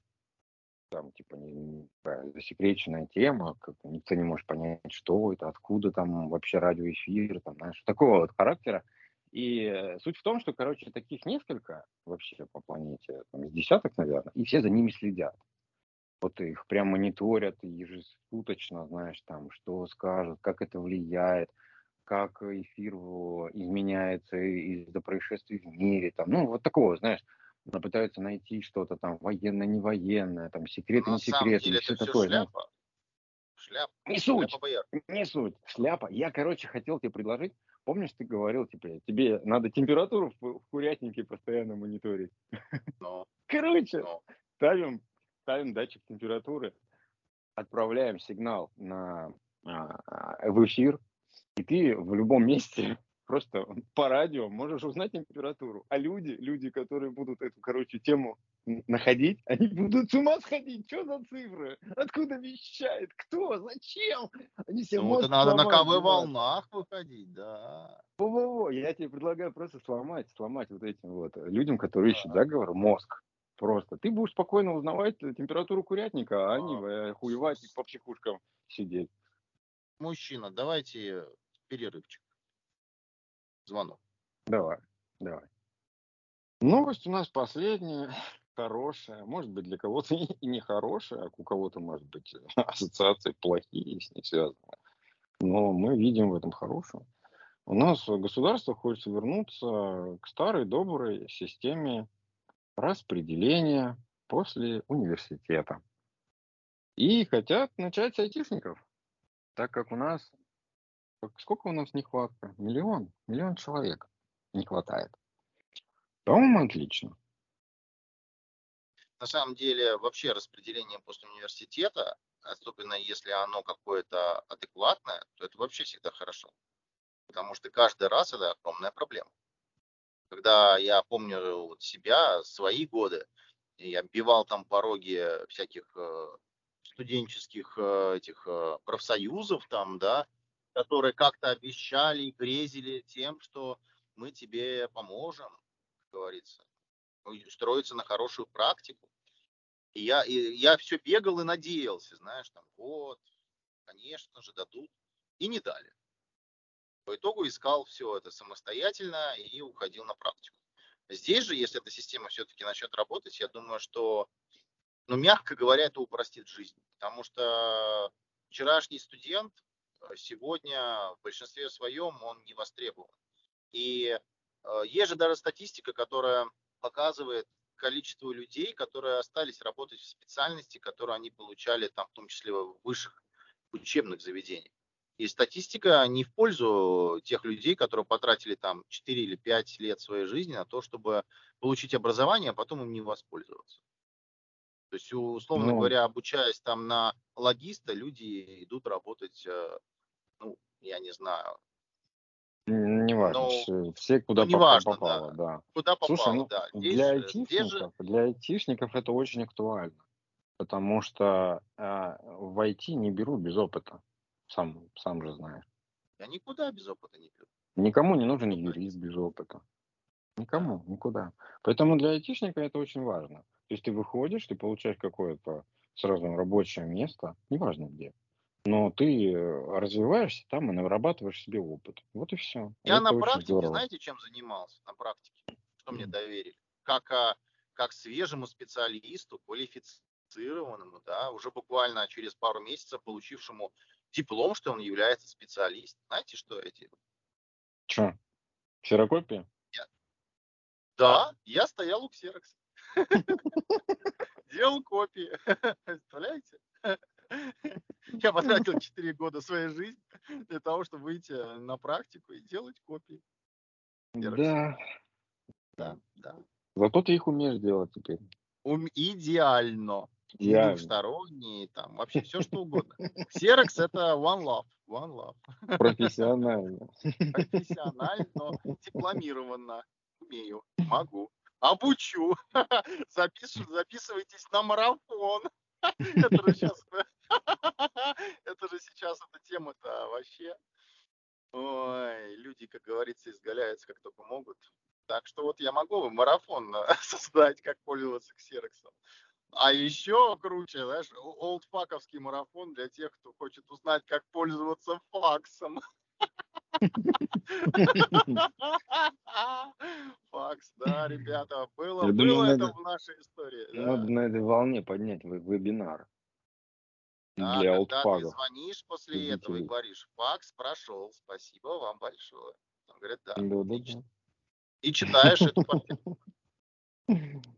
Там, типа, не, не засекреченная тема, как никто не может понять, что это, откуда там вообще радиоэфир, там, знаешь, такого вот характера. И э, суть в том, что, короче, таких несколько вообще по планете, там, из десяток, наверное, и все за ними следят. Вот их прям мониторят ежесуточно, знаешь, там, что скажут, как это влияет, как эфир его изменяется из-за происшествий в мире, там, ну, вот такого, знаешь, пытаются найти что-то там военное, не военное, там, секреты, не секреты, деле все такое, шляпа. Шляпа. Не суть. Шляпа. Не суть, шляпа. Я, короче, хотел тебе предложить, помнишь, ты говорил, типа, тебе надо температуру в, в курятнике постоянно мониторить. Короче, ставим, ставим датчик температуры, отправляем сигнал на, а, в эфир, и ты в любом месте просто по радио можешь узнать температуру. А люди, люди, которые будут эту, короче, тему находить, они будут с ума сходить. Что за цифры? Откуда вещает? Кто? Зачем? Они себе Ну, это надо на сломают, КВ волнах выходить, да. Во-во-во, я тебе предлагаю просто сломать, сломать вот этим вот людям, которые ищут заговор, мозг. Просто. Ты будешь спокойно узнавать э, температуру курятника, а они А. э, хуевать по психушкам сидеть. Мужчина, давайте перерывчик. Звонок. Давай, давай. Новость у нас последняя, хорошая. Может быть, для кого-то и не хорошая, а у кого-то, может быть, ассоциации плохие с ней связаны. Но мы видим в этом хорошее. У нас государство хочет вернуться к старой доброй системе распределения после университета. И хотят начать с айтишников, так как у нас, сколько у нас нехватка? Миллион, миллион человек не хватает. По-моему, отлично. На самом деле, вообще распределение после университета, особенно если оно какое-то адекватное, то это вообще всегда хорошо. Потому что каждый раз это огромная проблема. Когда я помню себя, свои годы, я бивал там пороги всяких э, студенческих э, этих э, профсоюзов там, да, которые как-то обещали и грезили тем, что мы тебе поможем, как говорится, устроиться на хорошую практику. И я, и я все бегал и надеялся, знаешь, там, вот, конечно же, дадут. И не дали. По итогу искал все это самостоятельно и уходил на практику. Здесь же, если эта система все-таки начнет работать, я думаю, что, ну, мягко говоря, это упростит жизнь. Потому что вчерашний студент сегодня в большинстве своем он не востребован. И э, есть же даже статистика, которая показывает количество людей, которые остались работать в специальности, которые они получали там, в том числе в высших учебных заведениях. И статистика не в пользу тех людей, которые потратили там 4 или 5 лет своей жизни на то, чтобы получить образование, а потом им не воспользоваться. То есть, условно ну, говоря, обучаясь там на логиста, люди идут работать, э, ну, я не знаю. Не важно, но, все куда ну, попало, важно, попало, да. да. Куда попало, Слушай, ну, да. Здесь, для айтишников, же... для айтишников это очень актуально, потому что э, в IT не берут без опыта. Сам, сам же знаешь. Я никуда без опыта не беру. Никому не нужен юрист без опыта. Никому, никуда. Поэтому для айтишника это очень важно. То есть ты выходишь, ты получаешь какое-то сразу рабочее место, неважно где, но ты э, развиваешься там и нарабатываешь себе опыт. Вот и все. Я это на практике, здорово. знаете, чем занимался? На практике. Что мне доверили? Как, а, как свежему специалисту, квалифицированному, да, уже буквально через пару месяцев получившему диплом, что он является специалистом. Знаете, что я делал? Что? Ксерокопия? Я... Да, я стоял у ксерокса. Делал копии. Представляете? Я потратил 4 года своей жизни для того, чтобы выйти на практику и делать копии. Да. Да, да. Зато ты их умеешь делать теперь. Ум, идеально. Я... Двухсторонние, там, вообще все что угодно. Xerox это one love. One love. Профессионально. Профессионально, дипломированно. Умею, могу. Обучу. Запишу, записывайтесь на марафон. Же сейчас, это же сейчас эта тема-то вообще. Ой, люди, как говорится, изгаляются как только могут. Так что вот я могу марафон создать, как пользоваться ксероксом. А еще круче, знаешь, олдфаковский марафон для тех, кто хочет узнать, как пользоваться факсом. Факс, да, ребята, было, было это в нашей истории. Надо на этой волне поднять вебинар. Да, для когда ты звонишь после этого и говоришь, факс прошел, спасибо вам большое. Он говорит, да, да, отлично. Да, И читаешь эту картинку.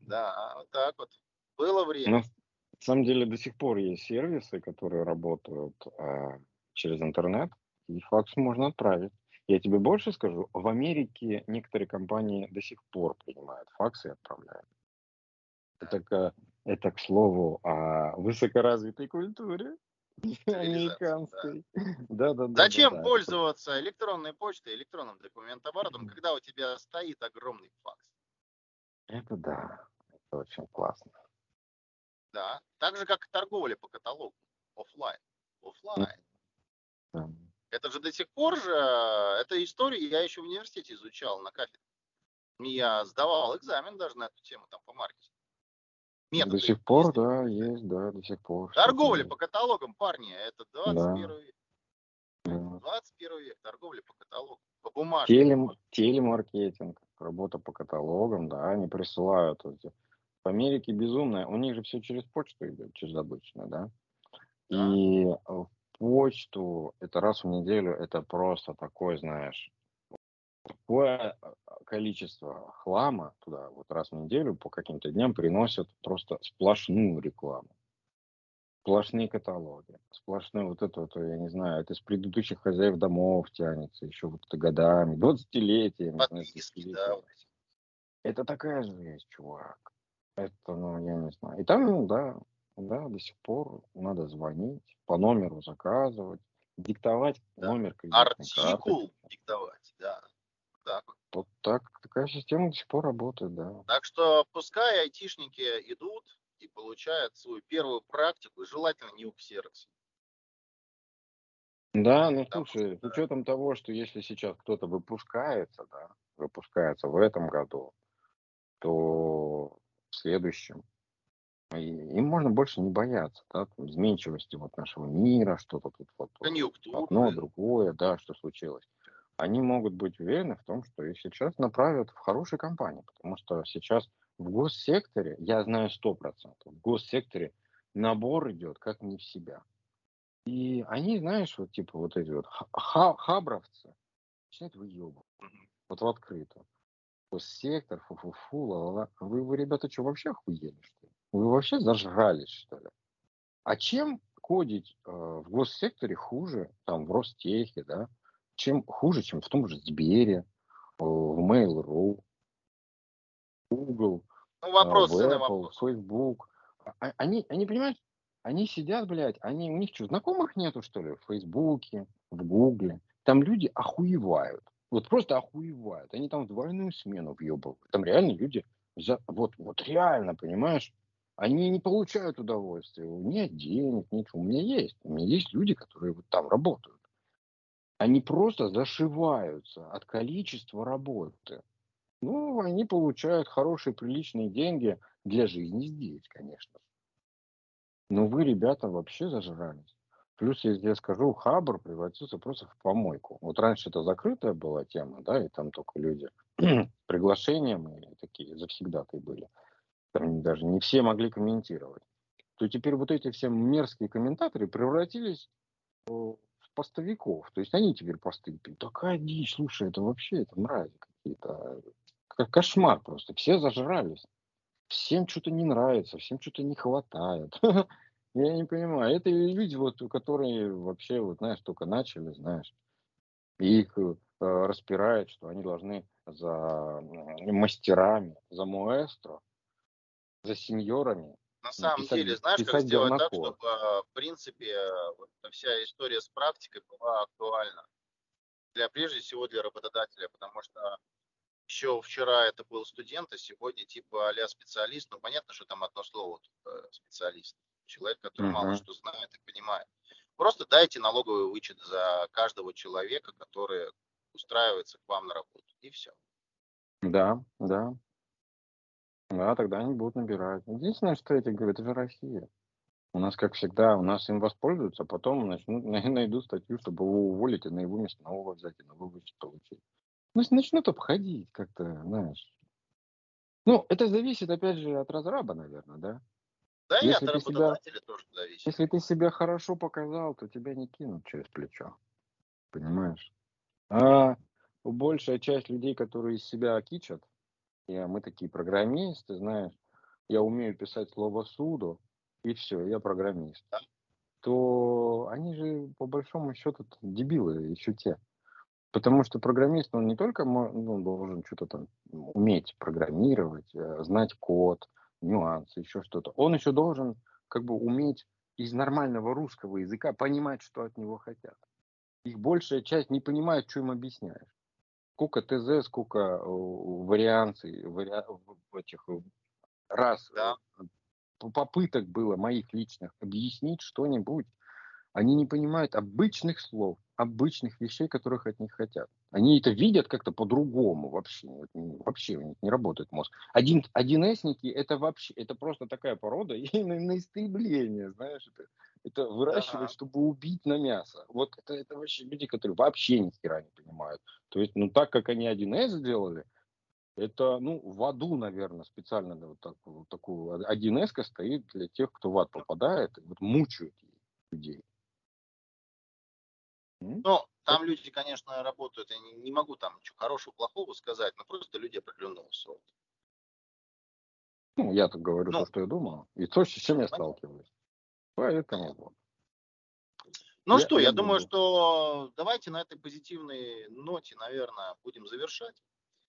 Да, вот так вот. Было время. Но, на самом деле до сих пор есть сервисы, которые работают э, через интернет, и факс можно отправить. Я тебе больше скажу, в Америке некоторые компании до сих пор принимают факсы и отправляют. Это, это к слову о высокоразвитой культуре американской. Да. Да, да, Зачем да, да, пользоваться электронной почтой, электронным документооборотом, когда у тебя стоит огромный факс? Это да, это очень классно. Да, так же как торговля по каталогу, офлайн, офлайн. Это же до сих пор же, эта история я еще в университете изучал на кафедре. Я сдавал экзамен даже на эту тему там по маркетингу. Методы до сих пор, да, есть, да, до сих пор. Торговля по каталогам, парни, это 21 да. век. 21 век, торговля по каталогам, по бумажке. Телем, телемаркетинг, работа по каталогам, да, они присылают. Эти. В Америке безумная, у них же все через почту идет, через обычно, да. да. И в почту, это раз в неделю, это просто такой, знаешь, такое а, количество хлама туда вот раз в неделю по каким-то дням приносят просто сплошную рекламу. Сплошные каталоги, сплошные вот это вот, я не знаю, это с предыдущих хозяев домов тянется, еще вот годами, 20-летиями. Подписки, да. Это такая жесть, чувак. Это, ну, я не знаю. И там, ну, да, да, до сих пор надо звонить, по номеру заказывать, диктовать да. номер Артикул карты. диктовать, да. Так. Вот так, такая система до сих пор работает, да. Так что пускай айтишники идут и получают свою первую практику, желательно не у ксерокса. Да, ну Потому слушай, что, с учетом того, что если сейчас кто-то выпускается, да, выпускается в этом году, то в следующем и им можно больше не бояться, да, там, изменчивости вот нашего мира, что-то тут вот Конъюнктуры. одно, другое, да, что случилось. Они могут быть уверены в том, что их сейчас направят в хорошие компании, потому что сейчас в госсекторе, я знаю сто процентов, в госсекторе набор идет как не в себя. И они, знаешь, вот типа вот эти вот хабровцы начинают выебывать. Вот в открытую. Госсектор, фу-фу-фу, ла-ла-ла. Вы, вы, ребята, что, вообще охуели, что ли? Вы вообще зажрались, что ли? А чем кодить э, в госсекторе хуже, там, в Ростехе, да, чем хуже, чем в том же Сбере, в Mail.ru, Google, ну, вопрос, в Apple, вопрос. Facebook. А, а, они, они, понимаешь, они сидят, блядь, они, у них что, знакомых нету, что ли, в Фейсбуке, в Гугле? Там люди охуевают. Вот просто охуевают. Они там в двойную смену въебывают. Там реально люди, за, вот, вот реально, понимаешь, они не получают удовольствия. Нет денег, ничего. У меня есть. У меня есть люди, которые вот там работают. Они просто зашиваются от количества работы. Ну, они получают хорошие, приличные деньги для жизни здесь, конечно. Но вы, ребята, вообще зажрались. Плюс, если я скажу, Хабр превратился просто в помойку. Вот раньше это закрытая была тема, да, и там только люди с приглашением и такие завсегдаты были там даже не все могли комментировать, то теперь вот эти все мерзкие комментаторы превратились постовиков. То есть они теперь посты. Такая дичь, слушай, это вообще, это мрази какие-то. Как кошмар просто. Все зажрались. Всем что-то не нравится, всем что-то не хватает. Я не понимаю. Это люди, вот, которые вообще, вот, знаешь, только начали, знаешь, их э, распирает, что они должны за мастерами, за маэстро за сеньорами. На самом писать, деле, знаешь, как сделать так, чтобы, в принципе, вот вся история с практикой была актуальна для, прежде всего, для работодателя, потому что еще вчера это был студент, а сегодня типа а специалист. Ну, понятно, что там одно слово специалист. Человек, который uh-huh. мало что знает и понимает. Просто дайте налоговый вычет за каждого человека, который устраивается к вам на работу. И все. Да, да. Да, тогда они будут набирать. Единственное, что я тебе говорю, это же Россия. У нас, как всегда, у нас им воспользуются, а потом начнут, найдут статью, чтобы его уволить, и на его место нового взять, и новый вычет получить. Ну, начнут обходить как-то, знаешь. Ну, это зависит, опять же, от разраба, наверное, да? Да если и от работодателя себя, тоже зависит. Если ты себя хорошо показал, то тебя не кинут через плечо. Понимаешь? А большая часть людей, которые из себя кичат, я, мы такие программисты, знаешь, я умею писать слово суду, и все, я программист, то они же по большому счету дебилы еще те. Потому что программист, он не только ну, должен что-то там уметь программировать, э, знать код, нюансы, еще что-то. Он еще должен как бы уметь из нормального русского языка понимать, что от него хотят. Их большая часть не понимает, что им объясняешь сколько ТЗ, сколько э, вариаций, вари... этих э, раз да. Э, попыток было моих личных объяснить что-нибудь. Они не понимают обычных слов, обычных вещей, которых от них хотят. Они это видят как-то по-другому вообще. Вообще у них не работает мозг. Один, один эсники это вообще, это просто такая порода и на, на истребление, знаешь. Это, это выращивать, ага. чтобы убить на мясо. Вот это, это вообще люди, которые вообще ни хера не понимают. То есть, ну так как они 1С сделали, это, ну, в аду, наверное, специально вот, так, вот такую 1С стоит для тех, кто в ад попадает, и вот мучают людей. Ну, там люди, конечно, работают, я не, не могу там ничего хорошего, плохого сказать, но просто люди определенного сорта. Ну, я так говорю ну, то, что я думаю, и то, с чем я сталкиваюсь. Поэтому вот. Ну я, что, я, думаю, что давайте на этой позитивной ноте, наверное, будем завершать,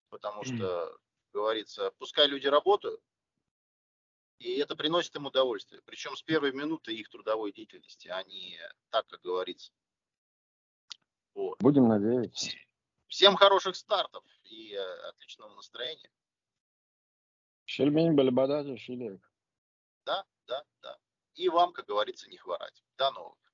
потому что, говорится, пускай люди работают, и это приносит им удовольствие. Причем с первой минуты их трудовой деятельности, а не так, как говорится. Вот. Будем надеяться. Всем хороших стартов и э, отличного настроения. Шельмень Бальбадати, Шилек. Да, да, да. И вам, как говорится, не хворать. До новых.